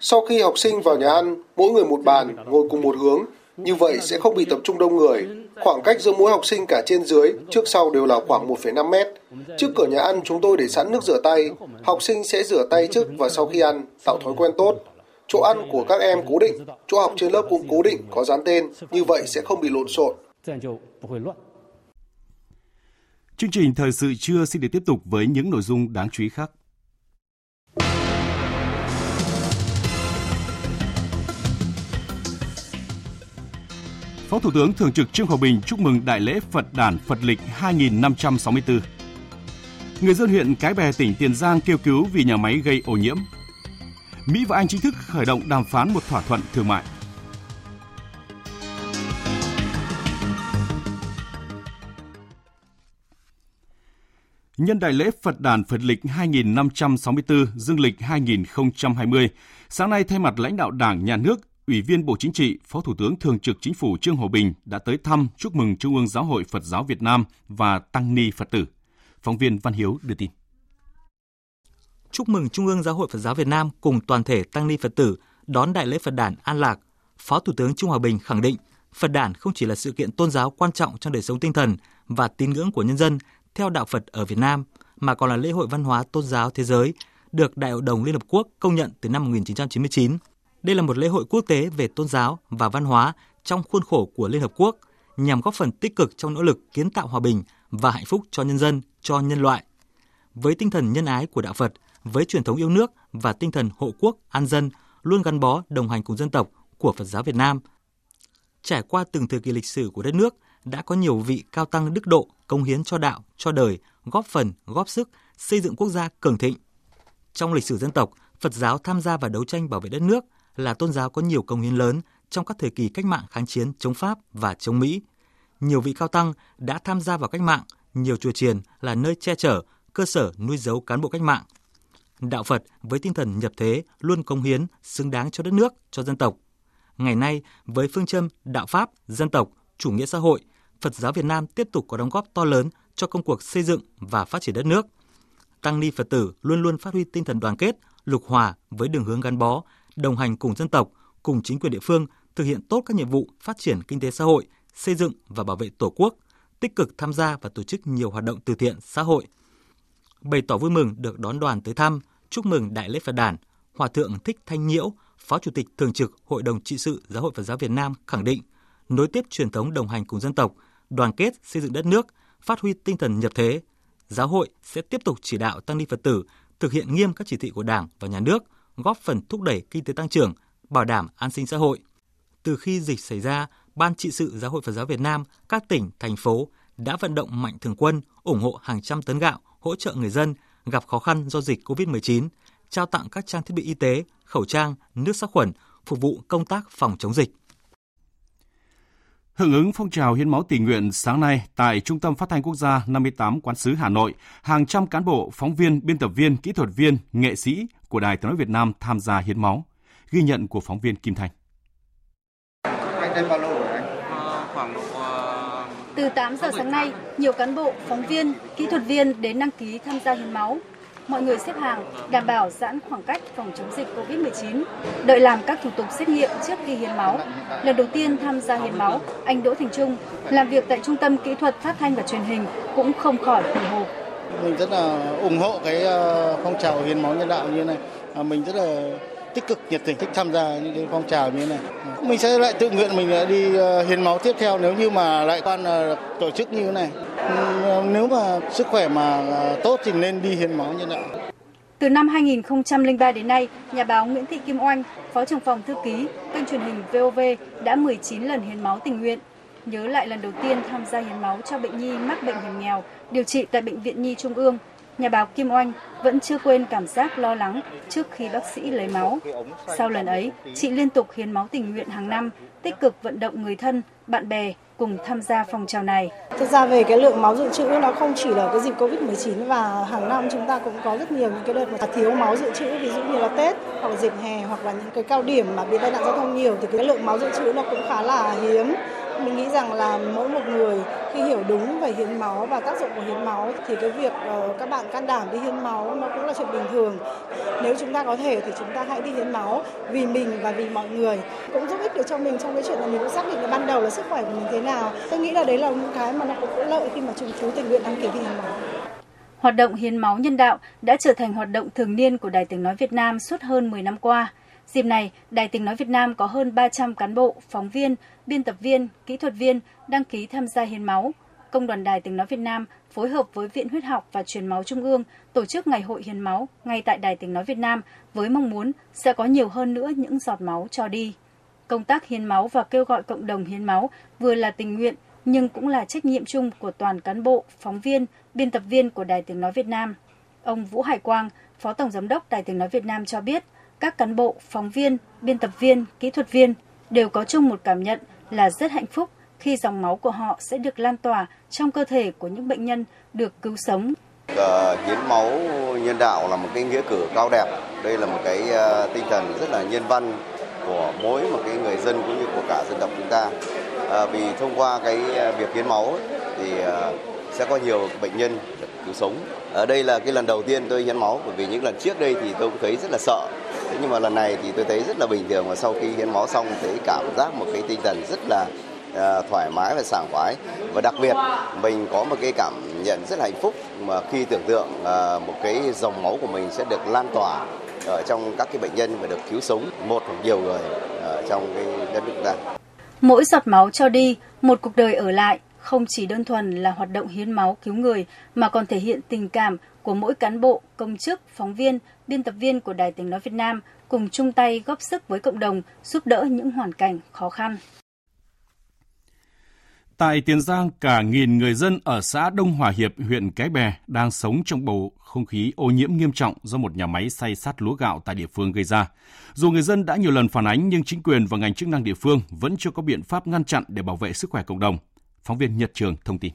Sau khi học sinh vào nhà ăn, mỗi người một bàn, ngồi cùng một hướng, như vậy sẽ không bị tập trung đông người. Khoảng cách giữa mỗi học sinh cả trên dưới, trước sau đều là khoảng 1,5 mét. Trước cửa nhà ăn chúng tôi để sẵn nước rửa tay. Học sinh sẽ rửa tay trước và sau khi ăn, tạo thói quen tốt. Chỗ ăn của các em cố định, chỗ học trên lớp cũng cố định, có dán tên. Như vậy sẽ không bị lộn xộn. Chương trình thời sự trưa xin được tiếp tục với những nội dung đáng chú ý khác. Phó Thủ tướng Thường trực Trương Hòa Bình chúc mừng Đại lễ Phật đản Phật lịch 2564. Người dân huyện Cái Bè, tỉnh Tiền Giang kêu cứu vì nhà máy gây ô nhiễm. Mỹ và Anh chính thức khởi động đàm phán một thỏa thuận thương mại. Nhân đại lễ Phật đàn Phật lịch 2564, dương lịch 2020, sáng nay thay mặt lãnh đạo Đảng, Nhà nước, Ủy viên Bộ Chính trị, Phó Thủ tướng Thường trực Chính phủ Trương Hòa Bình đã tới thăm chúc mừng Trung ương Giáo hội Phật giáo Việt Nam và Tăng Ni Phật tử. Phóng viên Văn Hiếu đưa tin. Chúc mừng Trung ương Giáo hội Phật giáo Việt Nam cùng toàn thể Tăng Ni Phật tử đón Đại lễ Phật đản An Lạc. Phó Thủ tướng Trung Hòa Bình khẳng định Phật đản không chỉ là sự kiện tôn giáo quan trọng trong đời sống tinh thần và tín ngưỡng của nhân dân theo đạo Phật ở Việt Nam, mà còn là lễ hội văn hóa tôn giáo thế giới, được Đại hội đồng Liên Hợp Quốc công nhận từ năm 1999. Đây là một lễ hội quốc tế về tôn giáo và văn hóa trong khuôn khổ của Liên Hợp Quốc nhằm góp phần tích cực trong nỗ lực kiến tạo hòa bình và hạnh phúc cho nhân dân, cho nhân loại. Với tinh thần nhân ái của đạo Phật, với truyền thống yêu nước và tinh thần hộ quốc, an dân luôn gắn bó đồng hành cùng dân tộc của Phật giáo Việt Nam. Trải qua từng thời kỳ lịch sử của đất nước, đã có nhiều vị cao tăng đức độ công hiến cho đạo, cho đời, góp phần, góp sức xây dựng quốc gia cường thịnh. Trong lịch sử dân tộc, Phật giáo tham gia vào đấu tranh bảo vệ đất nước là tôn giáo có nhiều công hiến lớn trong các thời kỳ cách mạng kháng chiến chống Pháp và chống Mỹ. Nhiều vị cao tăng đã tham gia vào cách mạng, nhiều chùa chiền là nơi che chở, cơ sở nuôi giấu cán bộ cách mạng. Đạo Phật với tinh thần nhập thế luôn công hiến, xứng đáng cho đất nước, cho dân tộc. Ngày nay, với phương châm đạo Pháp, dân tộc, chủ nghĩa xã hội, Phật giáo Việt Nam tiếp tục có đóng góp to lớn cho công cuộc xây dựng và phát triển đất nước. Tăng ni Phật tử luôn luôn phát huy tinh thần đoàn kết, lục hòa với đường hướng gắn bó, đồng hành cùng dân tộc, cùng chính quyền địa phương thực hiện tốt các nhiệm vụ phát triển kinh tế xã hội, xây dựng và bảo vệ Tổ quốc, tích cực tham gia và tổ chức nhiều hoạt động từ thiện xã hội. Bày tỏ vui mừng được đón đoàn tới thăm, chúc mừng Đại lễ Phật đản, Hòa thượng Thích Thanh Nhiễu, Phó Chủ tịch Thường trực Hội đồng trị sự Giáo hội Phật giáo Việt Nam khẳng định, nối tiếp truyền thống đồng hành cùng dân tộc, đoàn kết xây dựng đất nước, phát huy tinh thần nhập thế, giáo hội sẽ tiếp tục chỉ đạo tăng ni Phật tử thực hiện nghiêm các chỉ thị của Đảng và Nhà nước, góp phần thúc đẩy kinh tế tăng trưởng, bảo đảm an sinh xã hội. Từ khi dịch xảy ra, Ban trị sự Giáo hội Phật giáo Việt Nam, các tỉnh, thành phố đã vận động mạnh thường quân ủng hộ hàng trăm tấn gạo hỗ trợ người dân gặp khó khăn do dịch COVID-19, trao tặng các trang thiết bị y tế, khẩu trang, nước sát khuẩn phục vụ công tác phòng chống dịch. Hưởng ứng phong trào hiến máu tình nguyện sáng nay tại Trung tâm Phát thanh Quốc gia 58 Quán sứ Hà Nội, hàng trăm cán bộ, phóng viên, biên tập viên, kỹ thuật viên, nghệ sĩ của Đài Tiếng nói Việt Nam tham gia hiến máu. Ghi nhận của phóng viên Kim Thành. Anh đây bao lâu rồi anh? khoảng độ từ 8 giờ sáng nay, nhiều cán bộ, phóng viên, kỹ thuật viên đến đăng ký tham gia hiến máu. Mọi người xếp hàng, đảm bảo giãn khoảng cách phòng chống dịch COVID-19, đợi làm các thủ tục xét nghiệm trước khi hiến máu. Lần đầu tiên tham gia hiến máu, anh Đỗ Thành Trung, làm việc tại Trung tâm Kỹ thuật Phát thanh và Truyền hình, cũng không khỏi hồi hộp. Mình rất là ủng hộ cái ờ, phong trào hiến máu nhân đạo như này. À, mình rất là tích cực nhiệt tình thích tham gia những cái phong trào như thế này. Mình sẽ lại tự nguyện mình đi ờ, hiến máu tiếp theo nếu như mà lại quan ờ, tổ chức như thế này. Ờ, nếu mà sức khỏe mà tốt thì nên đi hiến máu nhân đạo. Từ năm 2003 đến nay, nhà báo Nguyễn Thị Kim Oanh, Phó trưởng phòng thư ký kênh truyền hình VOV đã 19 lần hiến máu tình nguyện. Nhớ lại lần đầu tiên tham gia hiến máu cho bệnh nhi mắc bệnh hiểm nghèo, điều trị tại Bệnh viện Nhi Trung ương, nhà báo Kim Oanh vẫn chưa quên cảm giác lo lắng trước khi bác sĩ lấy máu. Sau lần ấy, chị liên tục hiến máu tình nguyện hàng năm, tích cực vận động người thân, bạn bè cùng tham gia phong trào này. Thực ra về cái lượng máu dự trữ nó không chỉ là cái dịch Covid-19 và hàng năm chúng ta cũng có rất nhiều những cái đợt mà thiếu máu dự trữ ví dụ như là Tết hoặc là dịp hè hoặc là những cái cao điểm mà bị tai nạn giao thông nhiều thì cái lượng máu dự trữ nó cũng khá là hiếm mình nghĩ rằng là mỗi một người khi hiểu đúng về hiến máu và tác dụng của hiến máu thì cái việc ờ, các bạn can đảm đi hiến máu nó cũng là chuyện bình thường. Nếu chúng ta có thể thì chúng ta hãy đi hiến máu vì mình và vì mọi người. Cũng giúp ích được cho mình trong cái chuyện là mình cũng xác định là ban đầu là sức khỏe của mình thế nào. Tôi nghĩ là đấy là những cái mà nó cũng có lợi khi mà chúng chú tình nguyện đăng ký đi hiến máu. Hoạt động hiến máu nhân đạo đã trở thành hoạt động thường niên của Đài Tiếng Nói Việt Nam suốt hơn 10 năm qua. Dịp này, Đài Tiếng Nói Việt Nam có hơn 300 cán bộ, phóng viên, biên tập viên, kỹ thuật viên đăng ký tham gia hiến máu. Công đoàn Đài Tiếng Nói Việt Nam phối hợp với Viện Huyết học và Truyền máu Trung ương tổ chức Ngày hội hiến máu ngay tại Đài Tiếng Nói Việt Nam với mong muốn sẽ có nhiều hơn nữa những giọt máu cho đi. Công tác hiến máu và kêu gọi cộng đồng hiến máu vừa là tình nguyện nhưng cũng là trách nhiệm chung của toàn cán bộ, phóng viên, biên tập viên của Đài Tiếng Nói Việt Nam. Ông Vũ Hải Quang, Phó Tổng Giám đốc Đài Tiếng Nói Việt Nam cho biết, các cán bộ, phóng viên, biên tập viên, kỹ thuật viên đều có chung một cảm nhận là rất hạnh phúc khi dòng máu của họ sẽ được lan tỏa trong cơ thể của những bệnh nhân được cứu sống. Ờ, hiến máu nhân đạo là một cái nghĩa cử cao đẹp. Đây là một cái ờ, tinh thần rất là nhân văn của mỗi một cái người dân cũng như của cả dân tộc chúng ta. Ờ, vì thông qua cái việc hiến máu thì sẽ có nhiều bệnh nhân được cứu sống. Ở đây là cái lần đầu tiên tôi hiến máu bởi vì những lần trước đây thì tôi cũng thấy rất là sợ thế nhưng mà lần này thì tôi thấy rất là bình thường và sau khi hiến máu xong thấy cảm giác một cái tinh thần rất là à, thoải mái và sảng khoái và đặc biệt mình có một cái cảm nhận rất là hạnh phúc mà khi tưởng tượng à, một cái dòng máu của mình sẽ được lan tỏa ở trong các cái bệnh nhân và được cứu sống một hoặc nhiều người ở trong cái đất nước ta. Mỗi giọt máu cho đi, một cuộc đời ở lại không chỉ đơn thuần là hoạt động hiến máu cứu người mà còn thể hiện tình cảm của mỗi cán bộ, công chức, phóng viên, biên tập viên của Đài Tiếng Nói Việt Nam cùng chung tay góp sức với cộng đồng giúp đỡ những hoàn cảnh khó khăn. Tại Tiền Giang, cả nghìn người dân ở xã Đông Hòa Hiệp, huyện Cái Bè đang sống trong bầu không khí ô nhiễm nghiêm trọng do một nhà máy xay sát lúa gạo tại địa phương gây ra. Dù người dân đã nhiều lần phản ánh nhưng chính quyền và ngành chức năng địa phương vẫn chưa có biện pháp ngăn chặn để bảo vệ sức khỏe cộng đồng. Phóng viên Nhật Trường thông tin.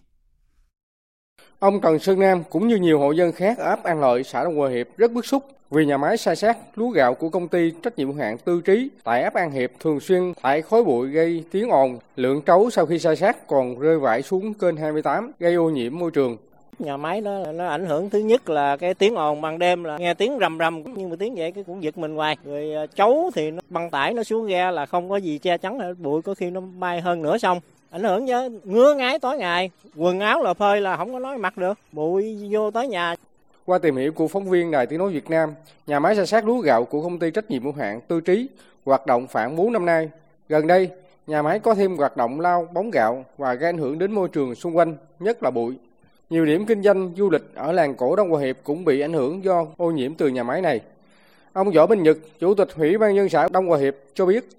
Ông Trần Sơn Nam cũng như nhiều hộ dân khác ở ấp An Lợi, xã Đông Hòa Hiệp rất bức xúc vì nhà máy sai sát lúa gạo của công ty trách nhiệm hữu hạn Tư Trí tại ấp An Hiệp thường xuyên thải khói bụi gây tiếng ồn, lượng trấu sau khi sai sát còn rơi vãi xuống kênh 28 gây ô nhiễm môi trường. Nhà máy đó nó ảnh hưởng thứ nhất là cái tiếng ồn ban đêm là nghe tiếng rầm rầm nhưng mà tiếng vậy cái cũng giật mình hoài. Rồi à, chấu thì nó băng tải nó xuống ghe là không có gì che chắn bụi có khi nó bay hơn nửa xong ảnh hưởng chứ ngứa ngáy tối ngày quần áo là phơi là không có nói mặc được bụi vô tới nhà qua tìm hiểu của phóng viên Đài Tiếng Nói Việt Nam, nhà máy sản xuất lúa gạo của công ty trách nhiệm hữu hạn Tư Trí hoạt động khoảng 4 năm nay. Gần đây, nhà máy có thêm hoạt động lao bóng gạo và gây ảnh hưởng đến môi trường xung quanh, nhất là bụi. Nhiều điểm kinh doanh du lịch ở làng cổ Đông Hòa Hiệp cũng bị ảnh hưởng do ô nhiễm từ nhà máy này. Ông Võ Minh Nhật, Chủ tịch Ủy ban nhân xã Đông Hòa Hiệp cho biết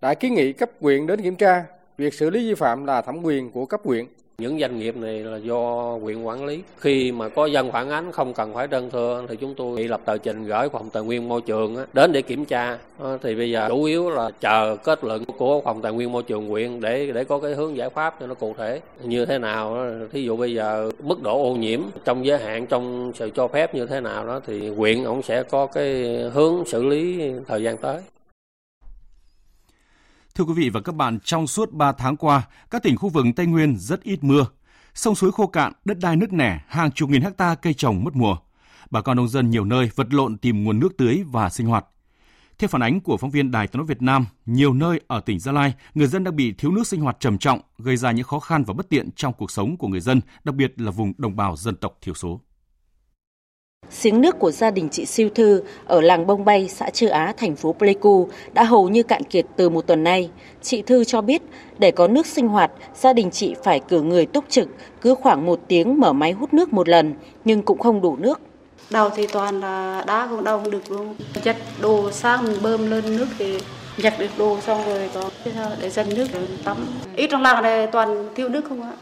đã kiến nghị cấp quyền đến kiểm tra Việc xử lý vi phạm là thẩm quyền của cấp huyện. Những doanh nghiệp này là do huyện quản lý. Khi mà có dân phản ánh không cần phải đơn thư thì chúng tôi lập tờ trình gửi phòng tài nguyên môi trường đến để kiểm tra. Ờ, thì bây giờ chủ yếu là chờ kết luận của phòng tài nguyên môi trường huyện để để có cái hướng giải pháp cho nó cụ thể như thế nào. Thí dụ bây giờ mức độ ô nhiễm trong giới hạn, trong sự cho phép như thế nào đó, thì huyện cũng sẽ có cái hướng xử lý thời gian tới. Thưa quý vị và các bạn, trong suốt 3 tháng qua, các tỉnh khu vực Tây Nguyên rất ít mưa. Sông suối khô cạn, đất đai nứt nẻ, hàng chục nghìn hecta cây trồng mất mùa. Bà con nông dân nhiều nơi vật lộn tìm nguồn nước tưới và sinh hoạt. Theo phản ánh của phóng viên Đài Tiếng nói Việt Nam, nhiều nơi ở tỉnh Gia Lai, người dân đang bị thiếu nước sinh hoạt trầm trọng, gây ra những khó khăn và bất tiện trong cuộc sống của người dân, đặc biệt là vùng đồng bào dân tộc thiểu số. Giếng nước của gia đình chị Siêu Thư ở làng Bông Bay, xã Chư Á, thành phố Pleiku đã hầu như cạn kiệt từ một tuần nay. Chị Thư cho biết, để có nước sinh hoạt, gia đình chị phải cử người túc trực, cứ khoảng một tiếng mở máy hút nước một lần, nhưng cũng không đủ nước. Đầu thì toàn là đá không đâu không được luôn. Giặt đồ sang mình bơm lên nước thì giặt được đồ xong rồi có để dân nước rồi tắm. Ít trong làng này toàn thiếu nước không ạ.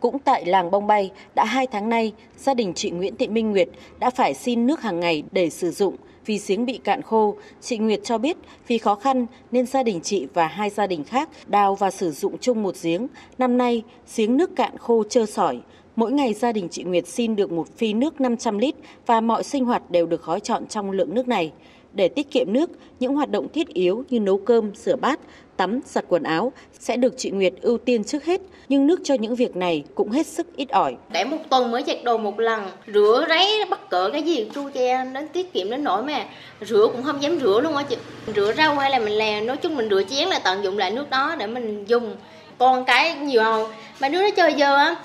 Cũng tại làng Bông Bay, đã hai tháng nay, gia đình chị Nguyễn Thị Minh Nguyệt đã phải xin nước hàng ngày để sử dụng vì giếng bị cạn khô. Chị Nguyệt cho biết vì khó khăn nên gia đình chị và hai gia đình khác đào và sử dụng chung một giếng. Năm nay, giếng nước cạn khô trơ sỏi. Mỗi ngày gia đình chị Nguyệt xin được một phi nước 500 lít và mọi sinh hoạt đều được gói chọn trong lượng nước này. Để tiết kiệm nước, những hoạt động thiết yếu như nấu cơm, rửa bát, tắm, giặt quần áo sẽ được chị Nguyệt ưu tiên trước hết, nhưng nước cho những việc này cũng hết sức ít ỏi. Để một tuần mới giặt đồ một lần, rửa ráy bắt cỡ cái gì chu che đến tiết kiệm đến nỗi mà rửa cũng không dám rửa luôn á chị. Rửa rau hay là mình làm, nói chung mình rửa chén là tận dụng lại nước đó để mình dùng. Còn cái nhiều không, mà nước nó chơi giờ á,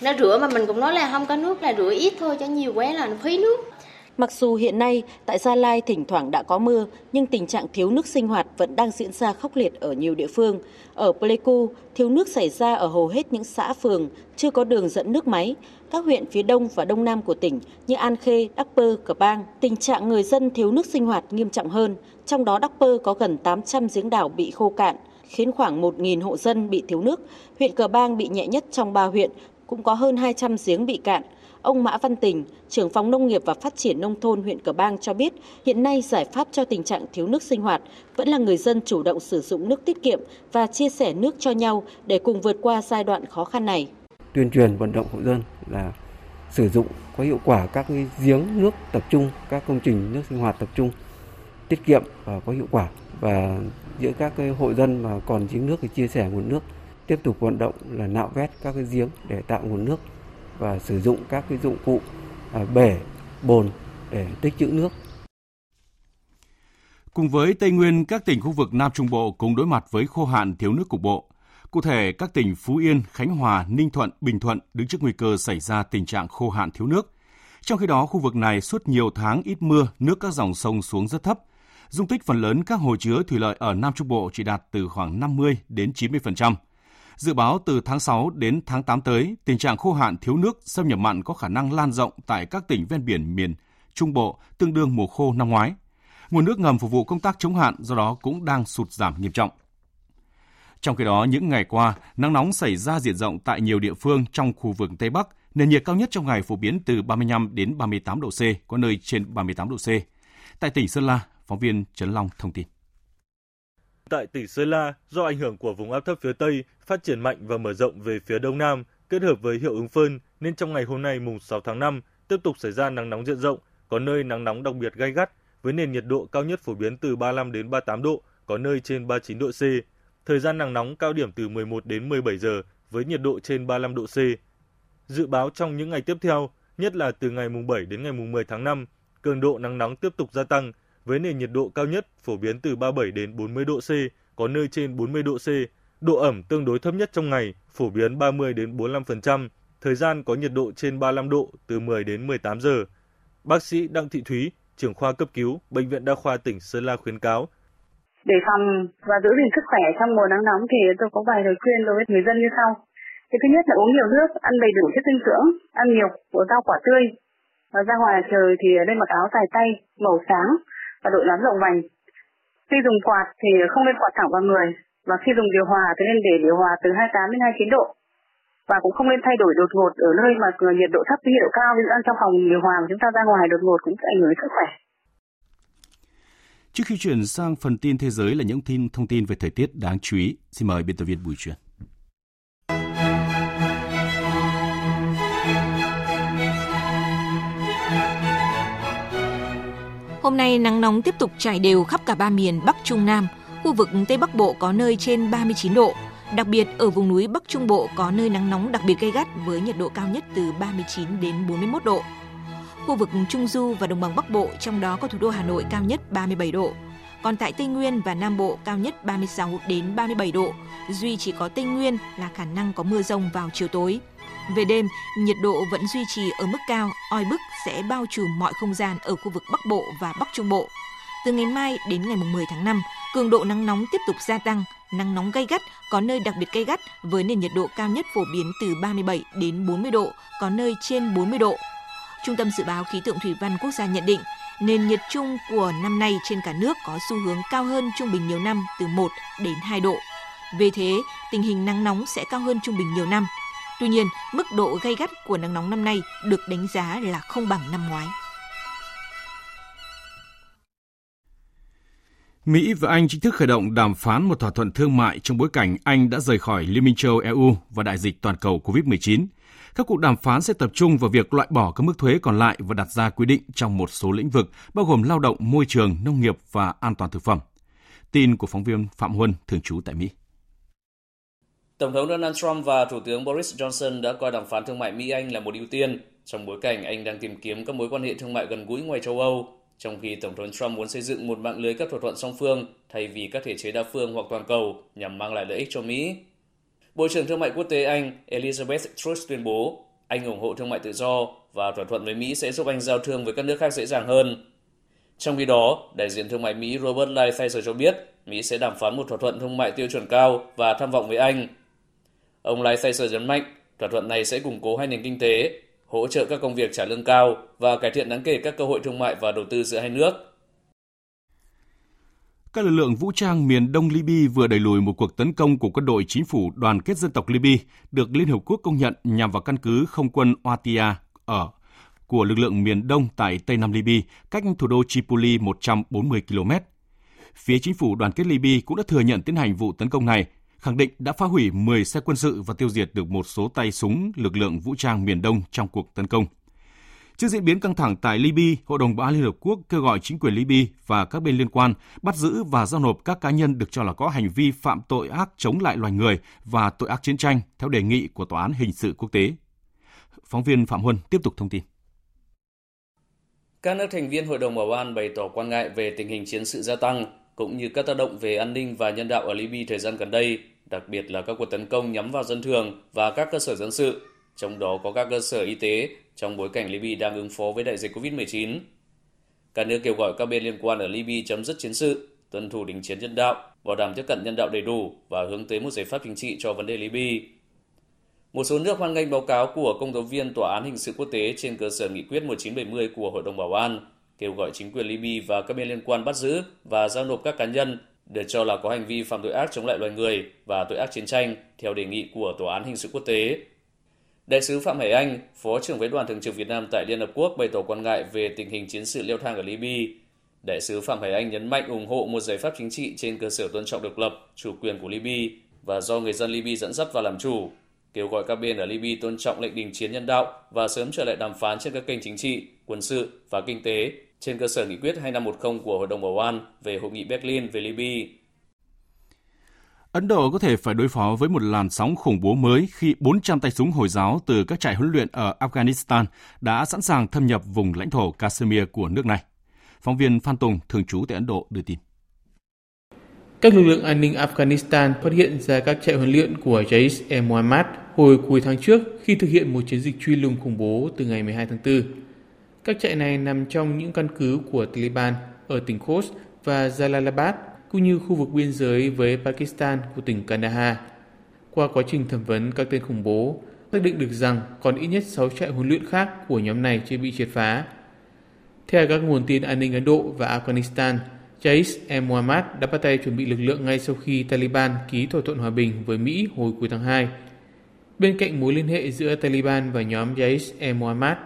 nó rửa mà mình cũng nói là không có nước là rửa ít thôi cho nhiều quá là nó phí nước Mặc dù hiện nay tại Gia Lai thỉnh thoảng đã có mưa, nhưng tình trạng thiếu nước sinh hoạt vẫn đang diễn ra khốc liệt ở nhiều địa phương. Ở Pleiku, thiếu nước xảy ra ở hầu hết những xã phường, chưa có đường dẫn nước máy. Các huyện phía đông và đông nam của tỉnh như An Khê, Đắc Pơ, Cờ Bang, tình trạng người dân thiếu nước sinh hoạt nghiêm trọng hơn. Trong đó Đắc Pơ có gần 800 giếng đảo bị khô cạn, khiến khoảng 1.000 hộ dân bị thiếu nước. Huyện Cờ Bang bị nhẹ nhất trong ba huyện, cũng có hơn 200 giếng bị cạn. Ông Mã Văn Tình, trưởng phòng nông nghiệp và phát triển nông thôn huyện Cờ Bang cho biết, hiện nay giải pháp cho tình trạng thiếu nước sinh hoạt vẫn là người dân chủ động sử dụng nước tiết kiệm và chia sẻ nước cho nhau để cùng vượt qua giai đoạn khó khăn này. Tuyên truyền vận động hộ dân là sử dụng có hiệu quả các cái giếng nước tập trung, các công trình nước sinh hoạt tập trung tiết kiệm và có hiệu quả và giữa các cái hộ dân mà còn giếng nước thì chia sẻ nguồn nước tiếp tục vận động là nạo vét các cái giếng để tạo nguồn nước và sử dụng các cái dụng cụ à, bể, bồn để tích trữ nước. Cùng với Tây Nguyên, các tỉnh khu vực Nam Trung Bộ cũng đối mặt với khô hạn thiếu nước cục bộ. Cụ thể, các tỉnh Phú Yên, Khánh Hòa, Ninh Thuận, Bình Thuận đứng trước nguy cơ xảy ra tình trạng khô hạn thiếu nước. Trong khi đó, khu vực này suốt nhiều tháng ít mưa, nước các dòng sông xuống rất thấp. Dung tích phần lớn các hồ chứa thủy lợi ở Nam Trung Bộ chỉ đạt từ khoảng 50 đến 90%. Dự báo từ tháng 6 đến tháng 8 tới, tình trạng khô hạn thiếu nước xâm nhập mặn có khả năng lan rộng tại các tỉnh ven biển miền Trung Bộ, tương đương mùa khô năm ngoái. Nguồn nước ngầm phục vụ công tác chống hạn do đó cũng đang sụt giảm nghiêm trọng. Trong khi đó, những ngày qua, nắng nóng xảy ra diện rộng tại nhiều địa phương trong khu vực Tây Bắc, nền nhiệt cao nhất trong ngày phổ biến từ 35 đến 38 độ C, có nơi trên 38 độ C. Tại tỉnh Sơn La, phóng viên Trấn Long thông tin. Tại tỉnh Sơn La, do ảnh hưởng của vùng áp thấp phía Tây phát triển mạnh và mở rộng về phía Đông Nam, kết hợp với hiệu ứng phơn nên trong ngày hôm nay mùng 6 tháng 5 tiếp tục xảy ra nắng nóng diện rộng, có nơi nắng nóng đặc biệt gay gắt với nền nhiệt độ cao nhất phổ biến từ 35 đến 38 độ, có nơi trên 39 độ C. Thời gian nắng nóng cao điểm từ 11 đến 17 giờ với nhiệt độ trên 35 độ C. Dự báo trong những ngày tiếp theo, nhất là từ ngày mùng 7 đến ngày mùng 10 tháng 5, cường độ nắng nóng tiếp tục gia tăng với nền nhiệt độ cao nhất phổ biến từ 37 đến 40 độ C, có nơi trên 40 độ C. Độ ẩm tương đối thấp nhất trong ngày phổ biến 30 đến 45%, thời gian có nhiệt độ trên 35 độ từ 10 đến 18 giờ. Bác sĩ Đặng Thị Thúy, trưởng khoa cấp cứu, Bệnh viện Đa khoa tỉnh Sơn La khuyến cáo để phòng và giữ gìn sức khỏe trong mùa nắng nóng thì tôi có vài lời khuyên đối với người dân như sau. Cái thứ nhất là uống nhiều nước, ăn đầy đủ chất dinh dưỡng, ăn nhiều của rau quả tươi. Và ra ngoài trời thì nên mặc áo dài tay màu sáng và đội nón rộng vành. Khi dùng quạt thì không nên quạt thẳng vào người và khi dùng điều hòa thì nên để điều hòa từ 28 đến 29 độ và cũng không nên thay đổi đột ngột ở nơi mà nhiệt độ thấp với nhiệt độ cao ví dụ ăn trong phòng điều hòa mà chúng ta ra ngoài đột ngột cũng sẽ ảnh hưởng đến sức khỏe. Trước khi chuyển sang phần tin thế giới là những tin thông tin về thời tiết đáng chú ý, xin mời biên tập viên Bùi Truyền. Hôm nay nắng nóng tiếp tục trải đều khắp cả ba miền Bắc Trung Nam. Khu vực Tây Bắc Bộ có nơi trên 39 độ. Đặc biệt ở vùng núi Bắc Trung Bộ có nơi nắng nóng đặc biệt gay gắt với nhiệt độ cao nhất từ 39 đến 41 độ. Khu vực Trung Du và Đồng bằng Bắc Bộ, trong đó có thủ đô Hà Nội cao nhất 37 độ. Còn tại Tây Nguyên và Nam Bộ cao nhất 36 đến 37 độ, duy chỉ có Tây Nguyên là khả năng có mưa rông vào chiều tối. Về đêm, nhiệt độ vẫn duy trì ở mức cao, oi bức sẽ bao trùm mọi không gian ở khu vực Bắc Bộ và Bắc Trung Bộ. Từ ngày mai đến ngày 10 tháng 5, cường độ nắng nóng tiếp tục gia tăng, nắng nóng gay gắt, có nơi đặc biệt gay gắt với nền nhiệt độ cao nhất phổ biến từ 37 đến 40 độ, có nơi trên 40 độ. Trung tâm Dự báo Khí tượng Thủy văn Quốc gia nhận định, nền nhiệt chung của năm nay trên cả nước có xu hướng cao hơn trung bình nhiều năm từ 1 đến 2 độ. Vì thế, tình hình nắng nóng sẽ cao hơn trung bình nhiều năm. Tuy nhiên, mức độ gay gắt của nắng nóng năm nay được đánh giá là không bằng năm ngoái. Mỹ và Anh chính thức khởi động đàm phán một thỏa thuận thương mại trong bối cảnh Anh đã rời khỏi Liên minh châu EU và đại dịch toàn cầu COVID-19. Các cuộc đàm phán sẽ tập trung vào việc loại bỏ các mức thuế còn lại và đặt ra quy định trong một số lĩnh vực, bao gồm lao động, môi trường, nông nghiệp và an toàn thực phẩm. Tin của phóng viên Phạm Huân, thường trú tại Mỹ. Tổng thống Donald Trump và Thủ tướng Boris Johnson đã coi đàm phán thương mại Mỹ-Anh là một ưu tiên, trong bối cảnh Anh đang tìm kiếm các mối quan hệ thương mại gần gũi ngoài châu Âu, trong khi Tổng thống Trump muốn xây dựng một mạng lưới các thỏa thuận song phương thay vì các thể chế đa phương hoặc toàn cầu nhằm mang lại lợi ích cho Mỹ. Bộ trưởng Thương mại Quốc tế Anh Elizabeth Truss tuyên bố Anh ủng hộ thương mại tự do và thỏa thuận với Mỹ sẽ giúp Anh giao thương với các nước khác dễ dàng hơn. Trong khi đó, đại diện thương mại Mỹ Robert Lighthizer cho biết Mỹ sẽ đàm phán một thỏa thuận thương mại tiêu chuẩn cao và tham vọng với Anh. Ông Lighthizer nhấn mạnh thỏa thuận này sẽ củng cố hai nền kinh tế, hỗ trợ các công việc trả lương cao và cải thiện đáng kể các cơ hội thương mại và đầu tư giữa hai nước. Các lực lượng vũ trang miền đông Libya vừa đẩy lùi một cuộc tấn công của quân đội chính phủ đoàn kết dân tộc Libya được Liên Hợp Quốc công nhận nhằm vào căn cứ không quân Oatia ở của lực lượng miền đông tại Tây Nam Libya, cách thủ đô Tripoli 140 km. Phía chính phủ đoàn kết Libya cũng đã thừa nhận tiến hành vụ tấn công này, khẳng định đã phá hủy 10 xe quân sự và tiêu diệt được một số tay súng lực lượng vũ trang miền đông trong cuộc tấn công. Trước diễn biến căng thẳng tại Libya, Hội đồng Bảo an Liên Hợp Quốc kêu gọi chính quyền Libya và các bên liên quan bắt giữ và giao nộp các cá nhân được cho là có hành vi phạm tội ác chống lại loài người và tội ác chiến tranh theo đề nghị của Tòa án Hình sự Quốc tế. Phóng viên Phạm Huân tiếp tục thông tin. Các nước thành viên Hội đồng Bảo an bày tỏ quan ngại về tình hình chiến sự gia tăng, cũng như các tác động về an ninh và nhân đạo ở Libya thời gian gần đây, đặc biệt là các cuộc tấn công nhắm vào dân thường và các cơ sở dân sự, trong đó có các cơ sở y tế trong bối cảnh Libya đang ứng phó với đại dịch COVID-19. Cả nước kêu gọi các bên liên quan ở Libya chấm dứt chiến sự, tuân thủ đình chiến nhân đạo, bảo đảm tiếp cận nhân đạo đầy đủ và hướng tới một giải pháp chính trị cho vấn đề Libya. Một số nước hoan nghênh báo cáo của công tố viên Tòa án Hình sự Quốc tế trên cơ sở nghị quyết 1970 của Hội đồng Bảo an, kêu gọi chính quyền Libya và các bên liên quan bắt giữ và giao nộp các cá nhân được cho là có hành vi phạm tội ác chống lại loài người và tội ác chiến tranh theo đề nghị của Tòa án Hình sự Quốc tế. Đại sứ Phạm Hải Anh, Phó trưởng phái đoàn thường trực Việt Nam tại Liên Hợp Quốc bày tỏ quan ngại về tình hình chiến sự leo thang ở Libya. Đại sứ Phạm Hải Anh nhấn mạnh ủng hộ một giải pháp chính trị trên cơ sở tôn trọng độc lập, chủ quyền của Libya và do người dân Libya dẫn dắt và làm chủ, kêu gọi các bên ở Libya tôn trọng lệnh đình chiến nhân đạo và sớm trở lại đàm phán trên các kênh chính trị, quân sự và kinh tế trên cơ sở nghị quyết 2510 của Hội đồng Bảo an về Hội nghị Berlin về Libya. Ấn Độ có thể phải đối phó với một làn sóng khủng bố mới khi 400 tay súng Hồi giáo từ các trại huấn luyện ở Afghanistan đã sẵn sàng thâm nhập vùng lãnh thổ Kashmir của nước này. Phóng viên Phan Tùng, thường trú tại Ấn Độ, đưa tin. Các lực lượng an ninh Afghanistan phát hiện ra các trại huấn luyện của Jaish-e-Mohammed hồi cuối tháng trước khi thực hiện một chiến dịch truy lùng khủng bố từ ngày 12 tháng 4. Các trại này nằm trong những căn cứ của Taliban ở tỉnh Khost và Jalalabad, cũng như khu vực biên giới với Pakistan của tỉnh Kandahar. Qua quá trình thẩm vấn các tên khủng bố, xác định được rằng còn ít nhất 6 trại huấn luyện khác của nhóm này chưa bị triệt phá. Theo các nguồn tin an ninh Ấn Độ và Afghanistan, Jaish-e-Mohammad đã bắt tay chuẩn bị lực lượng ngay sau khi Taliban ký thỏa thuận hòa bình với Mỹ hồi cuối tháng 2. Bên cạnh mối liên hệ giữa Taliban và nhóm Jaish-e-Mohammad,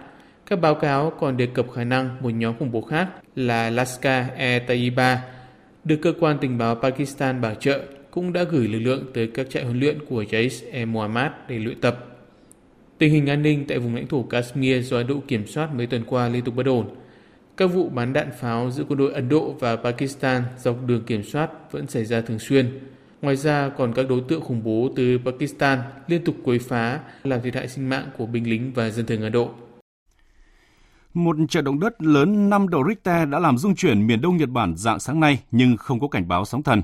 các báo cáo còn đề cập khả năng một nhóm khủng bố khác là Laskar-e Taiba được cơ quan tình báo Pakistan bảo trợ cũng đã gửi lực lượng tới các trại huấn luyện của Jaish-e-Mohammed để luyện tập. Tình hình an ninh tại vùng lãnh thổ Kashmir do Ấn Độ kiểm soát mấy tuần qua liên tục bất ổn. Các vụ bắn đạn pháo giữa quân đội Ấn Độ và Pakistan dọc đường kiểm soát vẫn xảy ra thường xuyên. Ngoài ra, còn các đối tượng khủng bố từ Pakistan liên tục quấy phá, làm thiệt hại sinh mạng của binh lính và dân thường Ấn Độ. Một trận động đất lớn 5 độ Richter đã làm rung chuyển miền đông Nhật Bản dạng sáng nay nhưng không có cảnh báo sóng thần.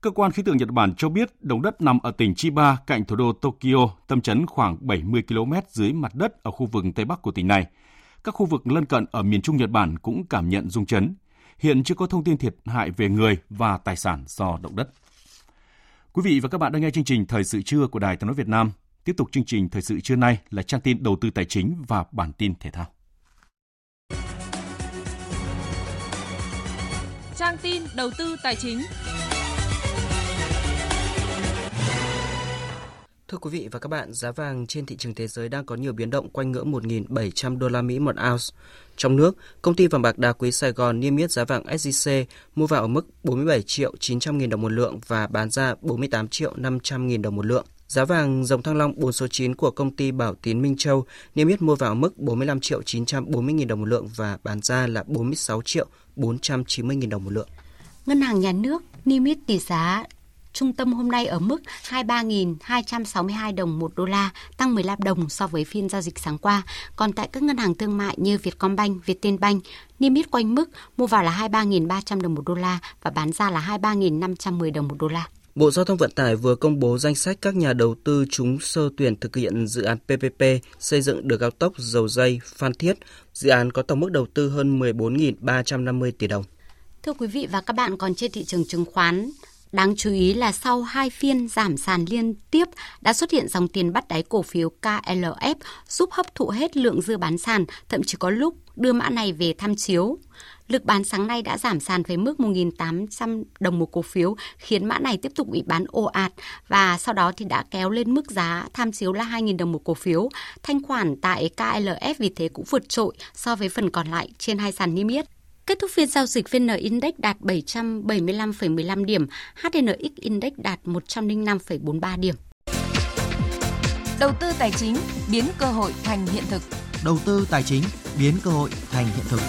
Cơ quan khí tượng Nhật Bản cho biết động đất nằm ở tỉnh Chiba cạnh thủ đô Tokyo, tâm chấn khoảng 70 km dưới mặt đất ở khu vực Tây Bắc của tỉnh này. Các khu vực lân cận ở miền Trung Nhật Bản cũng cảm nhận rung chấn. Hiện chưa có thông tin thiệt hại về người và tài sản do động đất. Quý vị và các bạn đang nghe chương trình Thời sự trưa của Đài Tiếng nói Việt Nam. Tiếp tục chương trình Thời sự trưa nay là trang tin đầu tư tài chính và bản tin thể thao. Trang tin đầu tư tài chính. Thưa quý vị và các bạn, giá vàng trên thị trường thế giới đang có nhiều biến động quanh ngưỡng 1.700 đô la Mỹ một ounce. Trong nước, công ty vàng bạc đá quý Sài Gòn niêm yết giá vàng SJC mua vào ở mức 47 triệu 900 nghìn đồng một lượng và bán ra 48 triệu 500 nghìn đồng một lượng. Giá vàng dòng thăng long 4 số 9 của công ty Bảo Tín Minh Châu niêm yết mua vào mức 45 triệu 940 nghìn đồng một lượng và bán ra là 46 triệu 490.000 đồng một lượng. Ngân hàng Nhà nước niêm yết tỷ giá trung tâm hôm nay ở mức 23.262 đồng một đô la, tăng 15 đồng so với phiên giao dịch sáng qua. Còn tại các ngân hàng thương mại như Vietcombank, Vietinbank, niêm yết quanh mức mua vào là 23.300 đồng một đô la và bán ra là 23.510 đồng một đô la. Bộ Giao thông Vận tải vừa công bố danh sách các nhà đầu tư trúng sơ tuyển thực hiện dự án PPP xây dựng đường cao tốc dầu dây Phan Thiết. Dự án có tổng mức đầu tư hơn 14.350 tỷ đồng. Thưa quý vị và các bạn, còn trên thị trường chứng khoán, Đáng chú ý là sau hai phiên giảm sàn liên tiếp đã xuất hiện dòng tiền bắt đáy cổ phiếu KLF giúp hấp thụ hết lượng dư bán sàn, thậm chí có lúc đưa mã này về tham chiếu. Lực bán sáng nay đã giảm sàn về mức 1.800 đồng một cổ phiếu, khiến mã này tiếp tục bị bán ồ ạt và sau đó thì đã kéo lên mức giá tham chiếu là 2.000 đồng một cổ phiếu. Thanh khoản tại KLF vì thế cũng vượt trội so với phần còn lại trên hai sàn niêm yết. Kết thúc phiên giao dịch VN Index đạt 775,15 điểm, HNX Index đạt 105,43 điểm. Đầu tư tài chính biến cơ hội thành hiện thực. Đầu tư tài chính biến cơ hội thành hiện thực.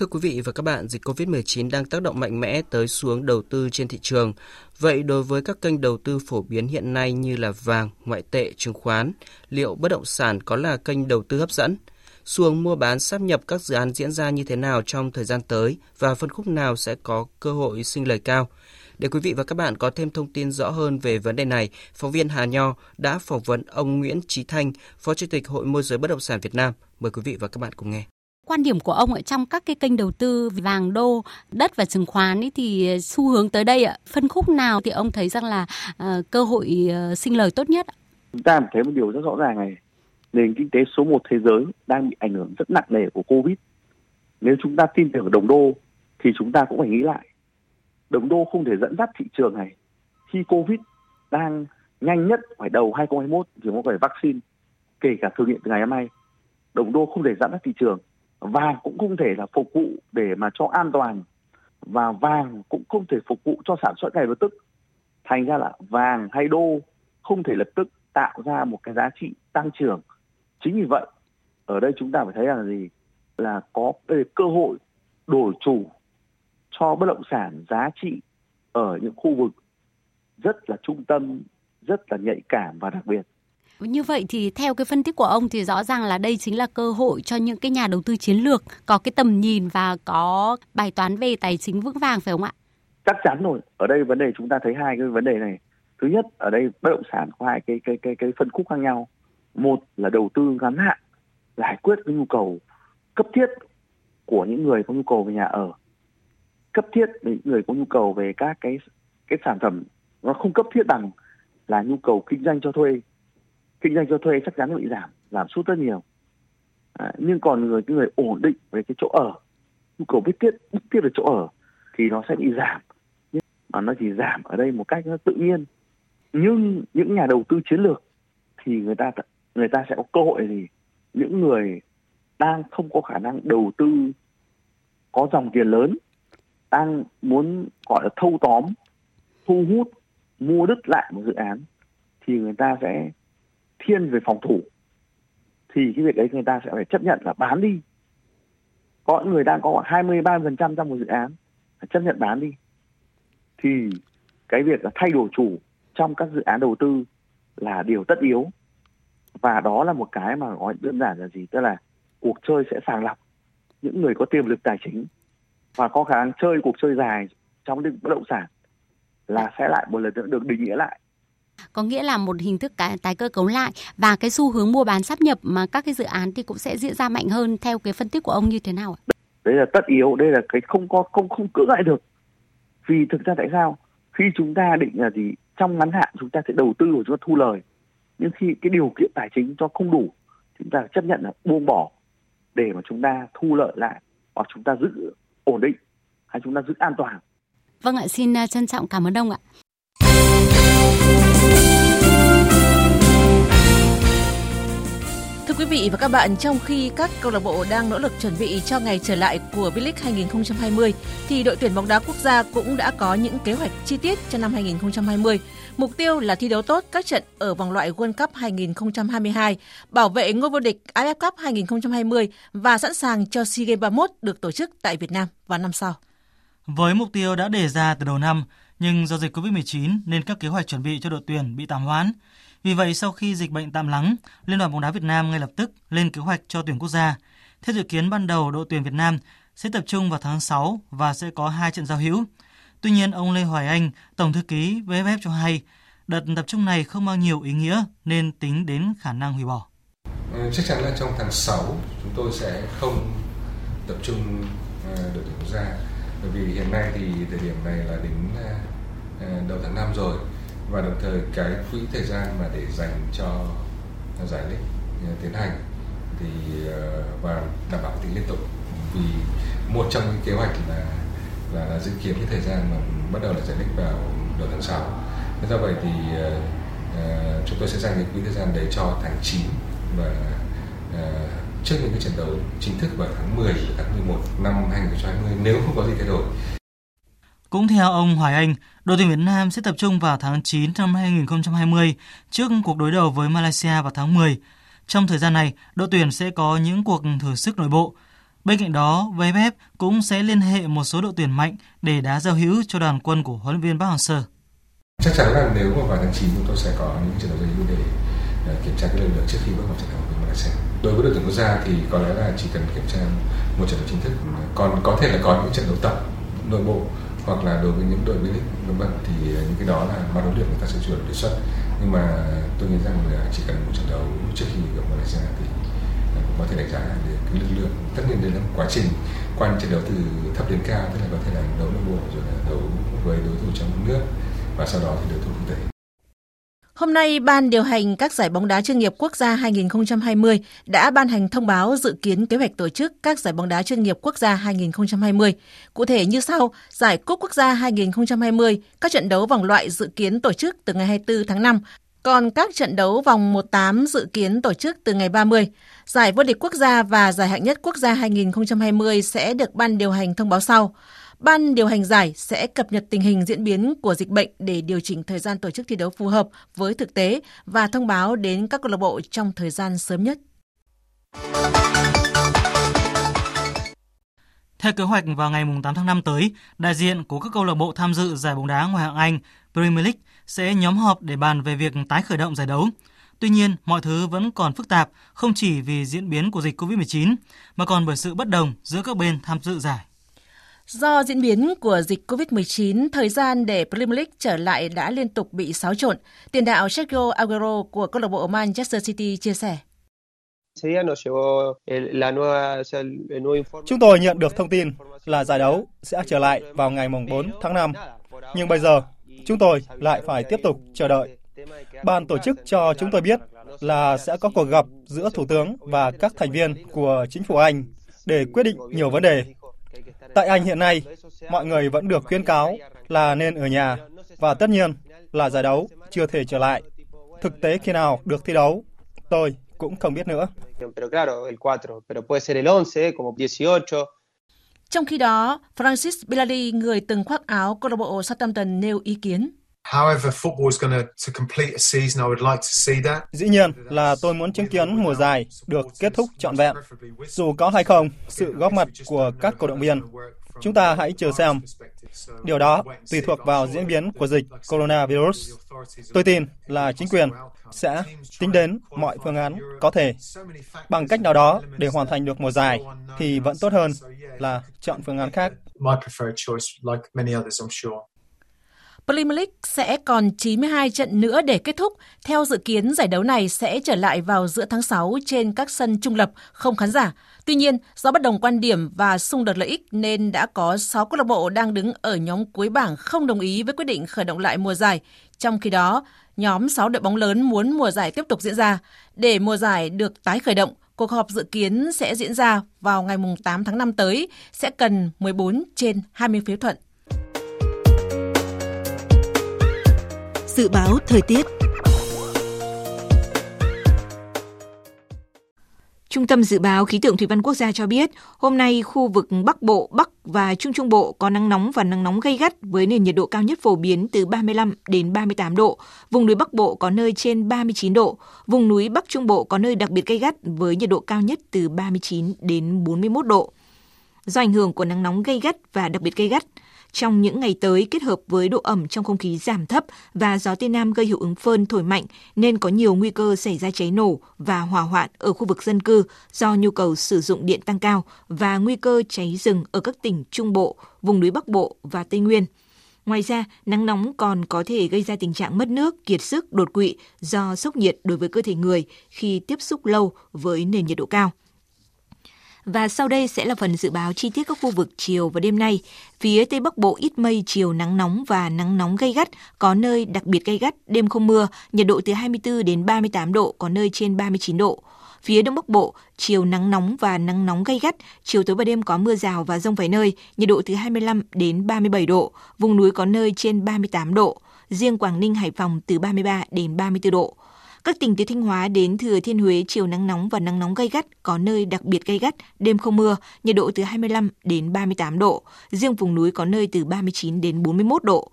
Thưa quý vị và các bạn, dịch COVID-19 đang tác động mạnh mẽ tới xuống đầu tư trên thị trường. Vậy đối với các kênh đầu tư phổ biến hiện nay như là vàng, ngoại tệ, chứng khoán, liệu bất động sản có là kênh đầu tư hấp dẫn? Xuống mua bán sáp nhập các dự án diễn ra như thế nào trong thời gian tới và phân khúc nào sẽ có cơ hội sinh lời cao? Để quý vị và các bạn có thêm thông tin rõ hơn về vấn đề này, phóng viên Hà Nho đã phỏng vấn ông Nguyễn Trí Thanh, Phó Chủ tịch Hội môi giới bất động sản Việt Nam. Mời quý vị và các bạn cùng nghe quan điểm của ông ở trong các cái kênh đầu tư vàng đô đất và chứng khoán ấy thì ờ, xu hướng tới đây ạ phân khúc nào thì ông thấy rằng là uh, cơ hội uh, sinh lời tốt nhất chúng ta thấy một điều rất rõ ràng này nền kinh tế số một thế giới đang bị ảnh hưởng rất nặng nề của Covid. Nếu chúng ta tin tưởng đồng đô thì chúng ta cũng phải nghĩ lại. Đồng đô không thể dẫn dắt thị trường này. Khi Covid đang nhanh nhất phải đầu 2021 thì có phải vaccine, kể cả thử nghiệm từ ngày hôm nay. Đồng đô không thể dẫn dắt thị trường. Vàng cũng không thể là phục vụ để mà cho an toàn. Và vàng cũng không thể phục vụ cho sản xuất ngay lập tức. Thành ra là vàng hay đô không thể lập tức tạo ra một cái giá trị tăng trưởng chính vì vậy, ở đây chúng ta phải thấy là gì là có cơ hội đổi chủ cho bất động sản giá trị ở những khu vực rất là trung tâm, rất là nhạy cảm và đặc biệt như vậy thì theo cái phân tích của ông thì rõ ràng là đây chính là cơ hội cho những cái nhà đầu tư chiến lược có cái tầm nhìn và có bài toán về tài chính vững vàng, phải không ạ? Chắc chắn rồi. Ở đây vấn đề chúng ta thấy hai cái vấn đề này. Thứ nhất, ở đây bất động sản có hai cái cái cái cái phân khúc khác nhau một là đầu tư ngắn hạn, giải quyết cái nhu cầu cấp thiết của những người có nhu cầu về nhà ở cấp thiết để những người có nhu cầu về các cái cái sản phẩm nó không cấp thiết bằng là nhu cầu kinh doanh cho thuê kinh doanh cho thuê chắc chắn bị giảm giảm sút rất nhiều. À, nhưng còn người cái người ổn định về cái chỗ ở nhu cầu bức thiết bức thiết về chỗ ở thì nó sẽ bị giảm. Nhưng mà nó chỉ giảm ở đây một cách nó tự nhiên. Nhưng những nhà đầu tư chiến lược thì người ta người ta sẽ có cơ hội gì? Những người đang không có khả năng đầu tư có dòng tiền lớn đang muốn gọi là thâu tóm thu hút mua đứt lại một dự án thì người ta sẽ thiên về phòng thủ, thì cái việc đấy người ta sẽ phải chấp nhận là bán đi. Có những người đang có khoảng 23 phần trăm trong một dự án chấp nhận bán đi. Thì cái việc là thay đổi chủ trong các dự án đầu tư là điều tất yếu. Và đó là một cái mà nói đơn giản là gì? Tức là cuộc chơi sẽ sàng lọc. Những người có tiềm lực tài chính và có khả năng chơi cuộc chơi dài trong lĩnh bất động sản là sẽ lại một lần nữa được định nghĩa lại có nghĩa là một hình thức cái tái cơ cấu lại và cái xu hướng mua bán sắp nhập mà các cái dự án thì cũng sẽ diễn ra mạnh hơn theo cái phân tích của ông như thế nào ạ? Đấy là tất yếu, đây là cái không có không không cưỡng lại được. Vì thực ra tại sao? Khi chúng ta định là gì trong ngắn hạn chúng ta sẽ đầu tư của chúng ta thu lời nhưng khi cái điều kiện tài chính cho không đủ chúng ta chấp nhận là buông bỏ để mà chúng ta thu lợi lại hoặc chúng ta giữ ổn định hay chúng ta giữ an toàn. Vâng ạ, xin à, trân trọng cảm ơn ông ạ. Thưa quý vị và các bạn, trong khi các câu lạc bộ đang nỗ lực chuẩn bị cho ngày trở lại của V-League 2020 thì đội tuyển bóng đá quốc gia cũng đã có những kế hoạch chi tiết cho năm 2020. Mục tiêu là thi đấu tốt các trận ở vòng loại World Cup 2022, bảo vệ ngôi vô địch AFF Cup 2020 và sẵn sàng cho SEA Games 31 được tổ chức tại Việt Nam vào năm sau. Với mục tiêu đã đề ra từ đầu năm, nhưng do dịch Covid-19 nên các kế hoạch chuẩn bị cho đội tuyển bị tạm hoãn. Vì vậy, sau khi dịch bệnh tạm lắng, Liên đoàn bóng đá Việt Nam ngay lập tức lên kế hoạch cho tuyển quốc gia. Theo dự kiến ban đầu, đội tuyển Việt Nam sẽ tập trung vào tháng 6 và sẽ có hai trận giao hữu. Tuy nhiên, ông Lê Hoài Anh, Tổng thư ký VFF cho hay, đợt tập trung này không mang nhiều ý nghĩa nên tính đến khả năng hủy bỏ. Ừ, chắc chắn là trong tháng 6 chúng tôi sẽ không tập trung ờ, đội tuyển quốc gia bởi vì hiện nay thì thời điểm này là đến à, à, đầu tháng 5 rồi. Và đồng thời cái quỹ thời gian mà để dành cho giải lích à, tiến hành thì và đảm bảo tính liên tục. Vì một trong những kế hoạch là là, là dự kiến cái thời gian mà bắt đầu là giải lích vào đầu tháng 6 Thế do vậy thì uh, chúng tôi sẽ dành cái quỹ thời gian đấy cho tháng 9 và uh, trước những cái trận đấu chính thức vào tháng 10 và tháng 11 năm 2020 nếu không có gì thay đổi. Cũng theo ông Hoài Anh, đội tuyển Việt Nam sẽ tập trung vào tháng 9 năm 2020 trước cuộc đối đầu với Malaysia vào tháng 10. Trong thời gian này, đội tuyển sẽ có những cuộc thử sức nội bộ. Bên cạnh đó, VFF cũng sẽ liên hệ một số đội tuyển mạnh để đá giao hữu cho đoàn quân của huấn luyện viên Park Hang-seo. Chắc chắn là nếu mà vào tháng 9 chúng tôi sẽ có những trận đấu giao hữu để uh, kiểm tra cái lực lượng trước khi bước vào trận đấu với Malaysia. Đối với đội tuyển quốc gia thì có lẽ là chỉ cần kiểm tra một trận đấu chính thức, còn có thể là có những trận đấu tập nội bộ hoặc là đối với những đội V-League vân vân. Thì ờ, những cái đó là ban huấn luyện người ta sẽ chủ động đề xuất. Nhưng mà tôi nghĩ rằng là chỉ cần một trận đấu trước khi gặp Malaysia thì ờ, cũng có thể đánh giá được cái lực lượng tất nhiên đây là một quá trình quan trận đấu từ thấp đến cao tức là có thể là đấu nội bộ rồi là đấu với đối thủ trong nước và sau đó thì đối thủ quốc tế. Hôm nay, Ban điều hành các giải bóng đá chuyên nghiệp quốc gia 2020 đã ban hành thông báo dự kiến kế hoạch tổ chức các giải bóng đá chuyên nghiệp quốc gia 2020. Cụ thể như sau, giải Cúp Quốc gia 2020, các trận đấu vòng loại dự kiến tổ chức từ ngày 24 tháng 5, còn các trận đấu vòng 1-8 dự kiến tổ chức từ ngày 30. Giải vô địch quốc gia và giải hạng nhất quốc gia 2020 sẽ được ban điều hành thông báo sau. Ban điều hành giải sẽ cập nhật tình hình diễn biến của dịch bệnh để điều chỉnh thời gian tổ chức thi đấu phù hợp với thực tế và thông báo đến các câu lạc bộ trong thời gian sớm nhất. Theo kế hoạch vào ngày 8 tháng 5 tới, đại diện của các câu lạc bộ tham dự giải bóng đá ngoại hạng Anh Premier League sẽ nhóm họp để bàn về việc tái khởi động giải đấu. Tuy nhiên, mọi thứ vẫn còn phức tạp, không chỉ vì diễn biến của dịch COVID-19, mà còn bởi sự bất đồng giữa các bên tham dự giải. Do diễn biến của dịch COVID-19, thời gian để Premier League trở lại đã liên tục bị xáo trộn. Tiền đạo Sergio Aguero của câu lạc bộ Manchester City chia sẻ. Chúng tôi nhận được thông tin là giải đấu sẽ trở lại vào ngày 4 tháng 5. Nhưng bây giờ, chúng tôi lại phải tiếp tục chờ đợi. Ban tổ chức cho chúng tôi biết là sẽ có cuộc gặp giữa Thủ tướng và các thành viên của chính phủ Anh để quyết định nhiều vấn đề Tại Anh hiện nay, mọi người vẫn được khuyên cáo là nên ở nhà và tất nhiên là giải đấu chưa thể trở lại. Thực tế khi nào được thi đấu, tôi cũng không biết nữa. Trong khi đó, Francis Bilali, người từng khoác áo câu lạc bộ Southampton nêu ý kiến. Dĩ nhiên là tôi muốn chứng kiến mùa giải được kết thúc trọn vẹn. Dù có hay không, sự góp mặt của các cổ động viên. Chúng ta hãy chờ xem. Điều đó tùy thuộc vào diễn biến của dịch coronavirus. Tôi tin là chính quyền sẽ tính đến mọi phương án có thể. Bằng cách nào đó để hoàn thành được mùa giải thì vẫn tốt hơn là chọn phương án khác. Premier League sẽ còn 92 trận nữa để kết thúc. Theo dự kiến, giải đấu này sẽ trở lại vào giữa tháng 6 trên các sân trung lập, không khán giả. Tuy nhiên, do bất đồng quan điểm và xung đột lợi ích nên đã có 6 câu lạc bộ đang đứng ở nhóm cuối bảng không đồng ý với quyết định khởi động lại mùa giải. Trong khi đó, nhóm 6 đội bóng lớn muốn mùa giải tiếp tục diễn ra. Để mùa giải được tái khởi động, cuộc họp dự kiến sẽ diễn ra vào ngày 8 tháng 5 tới, sẽ cần 14 trên 20 phiếu thuận. Dự báo thời tiết Trung tâm Dự báo Khí tượng Thủy văn Quốc gia cho biết, hôm nay khu vực Bắc Bộ, Bắc và Trung Trung Bộ có nắng nóng và nắng nóng gay gắt với nền nhiệt độ cao nhất phổ biến từ 35 đến 38 độ. Vùng núi Bắc Bộ có nơi trên 39 độ. Vùng núi Bắc Trung Bộ có nơi đặc biệt gay gắt với nhiệt độ cao nhất từ 39 đến 41 độ. Do ảnh hưởng của nắng nóng gay gắt và đặc biệt gay gắt, trong những ngày tới kết hợp với độ ẩm trong không khí giảm thấp và gió tây nam gây hiệu ứng phơn thổi mạnh nên có nhiều nguy cơ xảy ra cháy nổ và hỏa hoạn ở khu vực dân cư do nhu cầu sử dụng điện tăng cao và nguy cơ cháy rừng ở các tỉnh Trung Bộ, vùng núi Bắc Bộ và Tây Nguyên. Ngoài ra, nắng nóng còn có thể gây ra tình trạng mất nước, kiệt sức, đột quỵ do sốc nhiệt đối với cơ thể người khi tiếp xúc lâu với nền nhiệt độ cao. Và sau đây sẽ là phần dự báo chi tiết các khu vực chiều và đêm nay. Phía Tây Bắc Bộ ít mây, chiều nắng nóng và nắng nóng gay gắt, có nơi đặc biệt gay gắt, đêm không mưa, nhiệt độ từ 24 đến 38 độ, có nơi trên 39 độ. Phía Đông Bắc Bộ, chiều nắng nóng và nắng nóng gay gắt, chiều tối và đêm có mưa rào và rông vài nơi, nhiệt độ từ 25 đến 37 độ, vùng núi có nơi trên 38 độ, riêng Quảng Ninh, Hải Phòng từ 33 đến 34 độ. Các tỉnh từ Thanh Hóa đến Thừa Thiên Huế chiều nắng nóng và nắng nóng gay gắt, có nơi đặc biệt gay gắt, đêm không mưa, nhiệt độ từ 25 đến 38 độ, riêng vùng núi có nơi từ 39 đến 41 độ.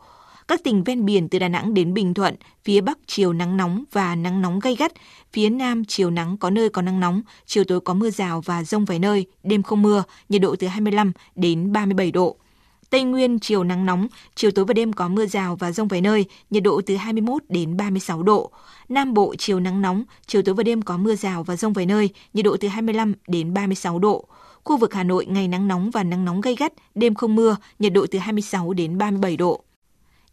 Các tỉnh ven biển từ Đà Nẵng đến Bình Thuận, phía Bắc chiều nắng nóng và nắng nóng gay gắt, phía Nam chiều nắng có nơi có nắng nóng, chiều tối có mưa rào và rông vài nơi, đêm không mưa, nhiệt độ từ 25 đến 37 độ. Tây Nguyên chiều nắng nóng, chiều tối và đêm có mưa rào và rông vài nơi, nhiệt độ từ 21 đến 36 độ. Nam Bộ chiều nắng nóng, chiều tối và đêm có mưa rào và rông vài nơi, nhiệt độ từ 25 đến 36 độ. Khu vực Hà Nội ngày nắng nóng và nắng nóng gay gắt, đêm không mưa, nhiệt độ từ 26 đến 37 độ.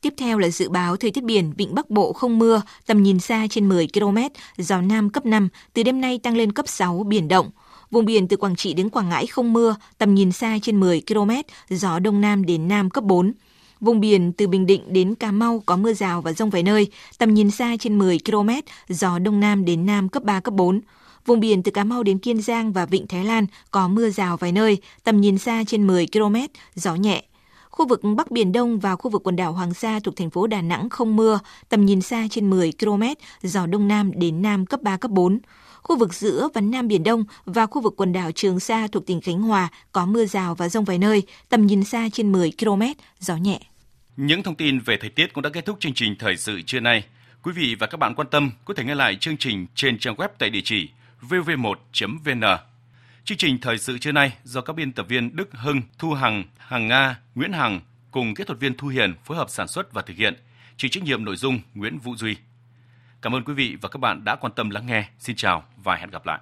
Tiếp theo là dự báo thời tiết biển, vịnh Bắc Bộ không mưa, tầm nhìn xa trên 10 km, gió Nam cấp 5, từ đêm nay tăng lên cấp 6, biển động. Vùng biển từ Quảng Trị đến Quảng Ngãi không mưa, tầm nhìn xa trên 10 km, gió Đông Nam đến Nam cấp 4. Vùng biển từ Bình Định đến Cà Mau có mưa rào và rông vài nơi, tầm nhìn xa trên 10 km, gió Đông Nam đến Nam cấp 3, cấp 4. Vùng biển từ Cà Mau đến Kiên Giang và Vịnh Thái Lan có mưa rào vài nơi, tầm nhìn xa trên 10 km, gió nhẹ. Khu vực Bắc Biển Đông và khu vực quần đảo Hoàng Sa thuộc thành phố Đà Nẵng không mưa, tầm nhìn xa trên 10 km, gió Đông Nam đến Nam cấp 3, cấp 4 khu vực giữa và Nam Biển Đông và khu vực quần đảo Trường Sa thuộc tỉnh Khánh Hòa có mưa rào và rông vài nơi, tầm nhìn xa trên 10 km, gió nhẹ. Những thông tin về thời tiết cũng đã kết thúc chương trình thời sự trưa nay. Quý vị và các bạn quan tâm có thể nghe lại chương trình trên trang web tại địa chỉ vv1.vn. Chương trình thời sự trưa nay do các biên tập viên Đức Hưng, Thu Hằng, Hằng Nga, Nguyễn Hằng cùng kỹ thuật viên Thu Hiền phối hợp sản xuất và thực hiện. Chịu trách nhiệm nội dung Nguyễn Vũ Duy. Cảm ơn quý vị và các bạn đã quan tâm lắng nghe. Xin chào và hẹn gặp lại.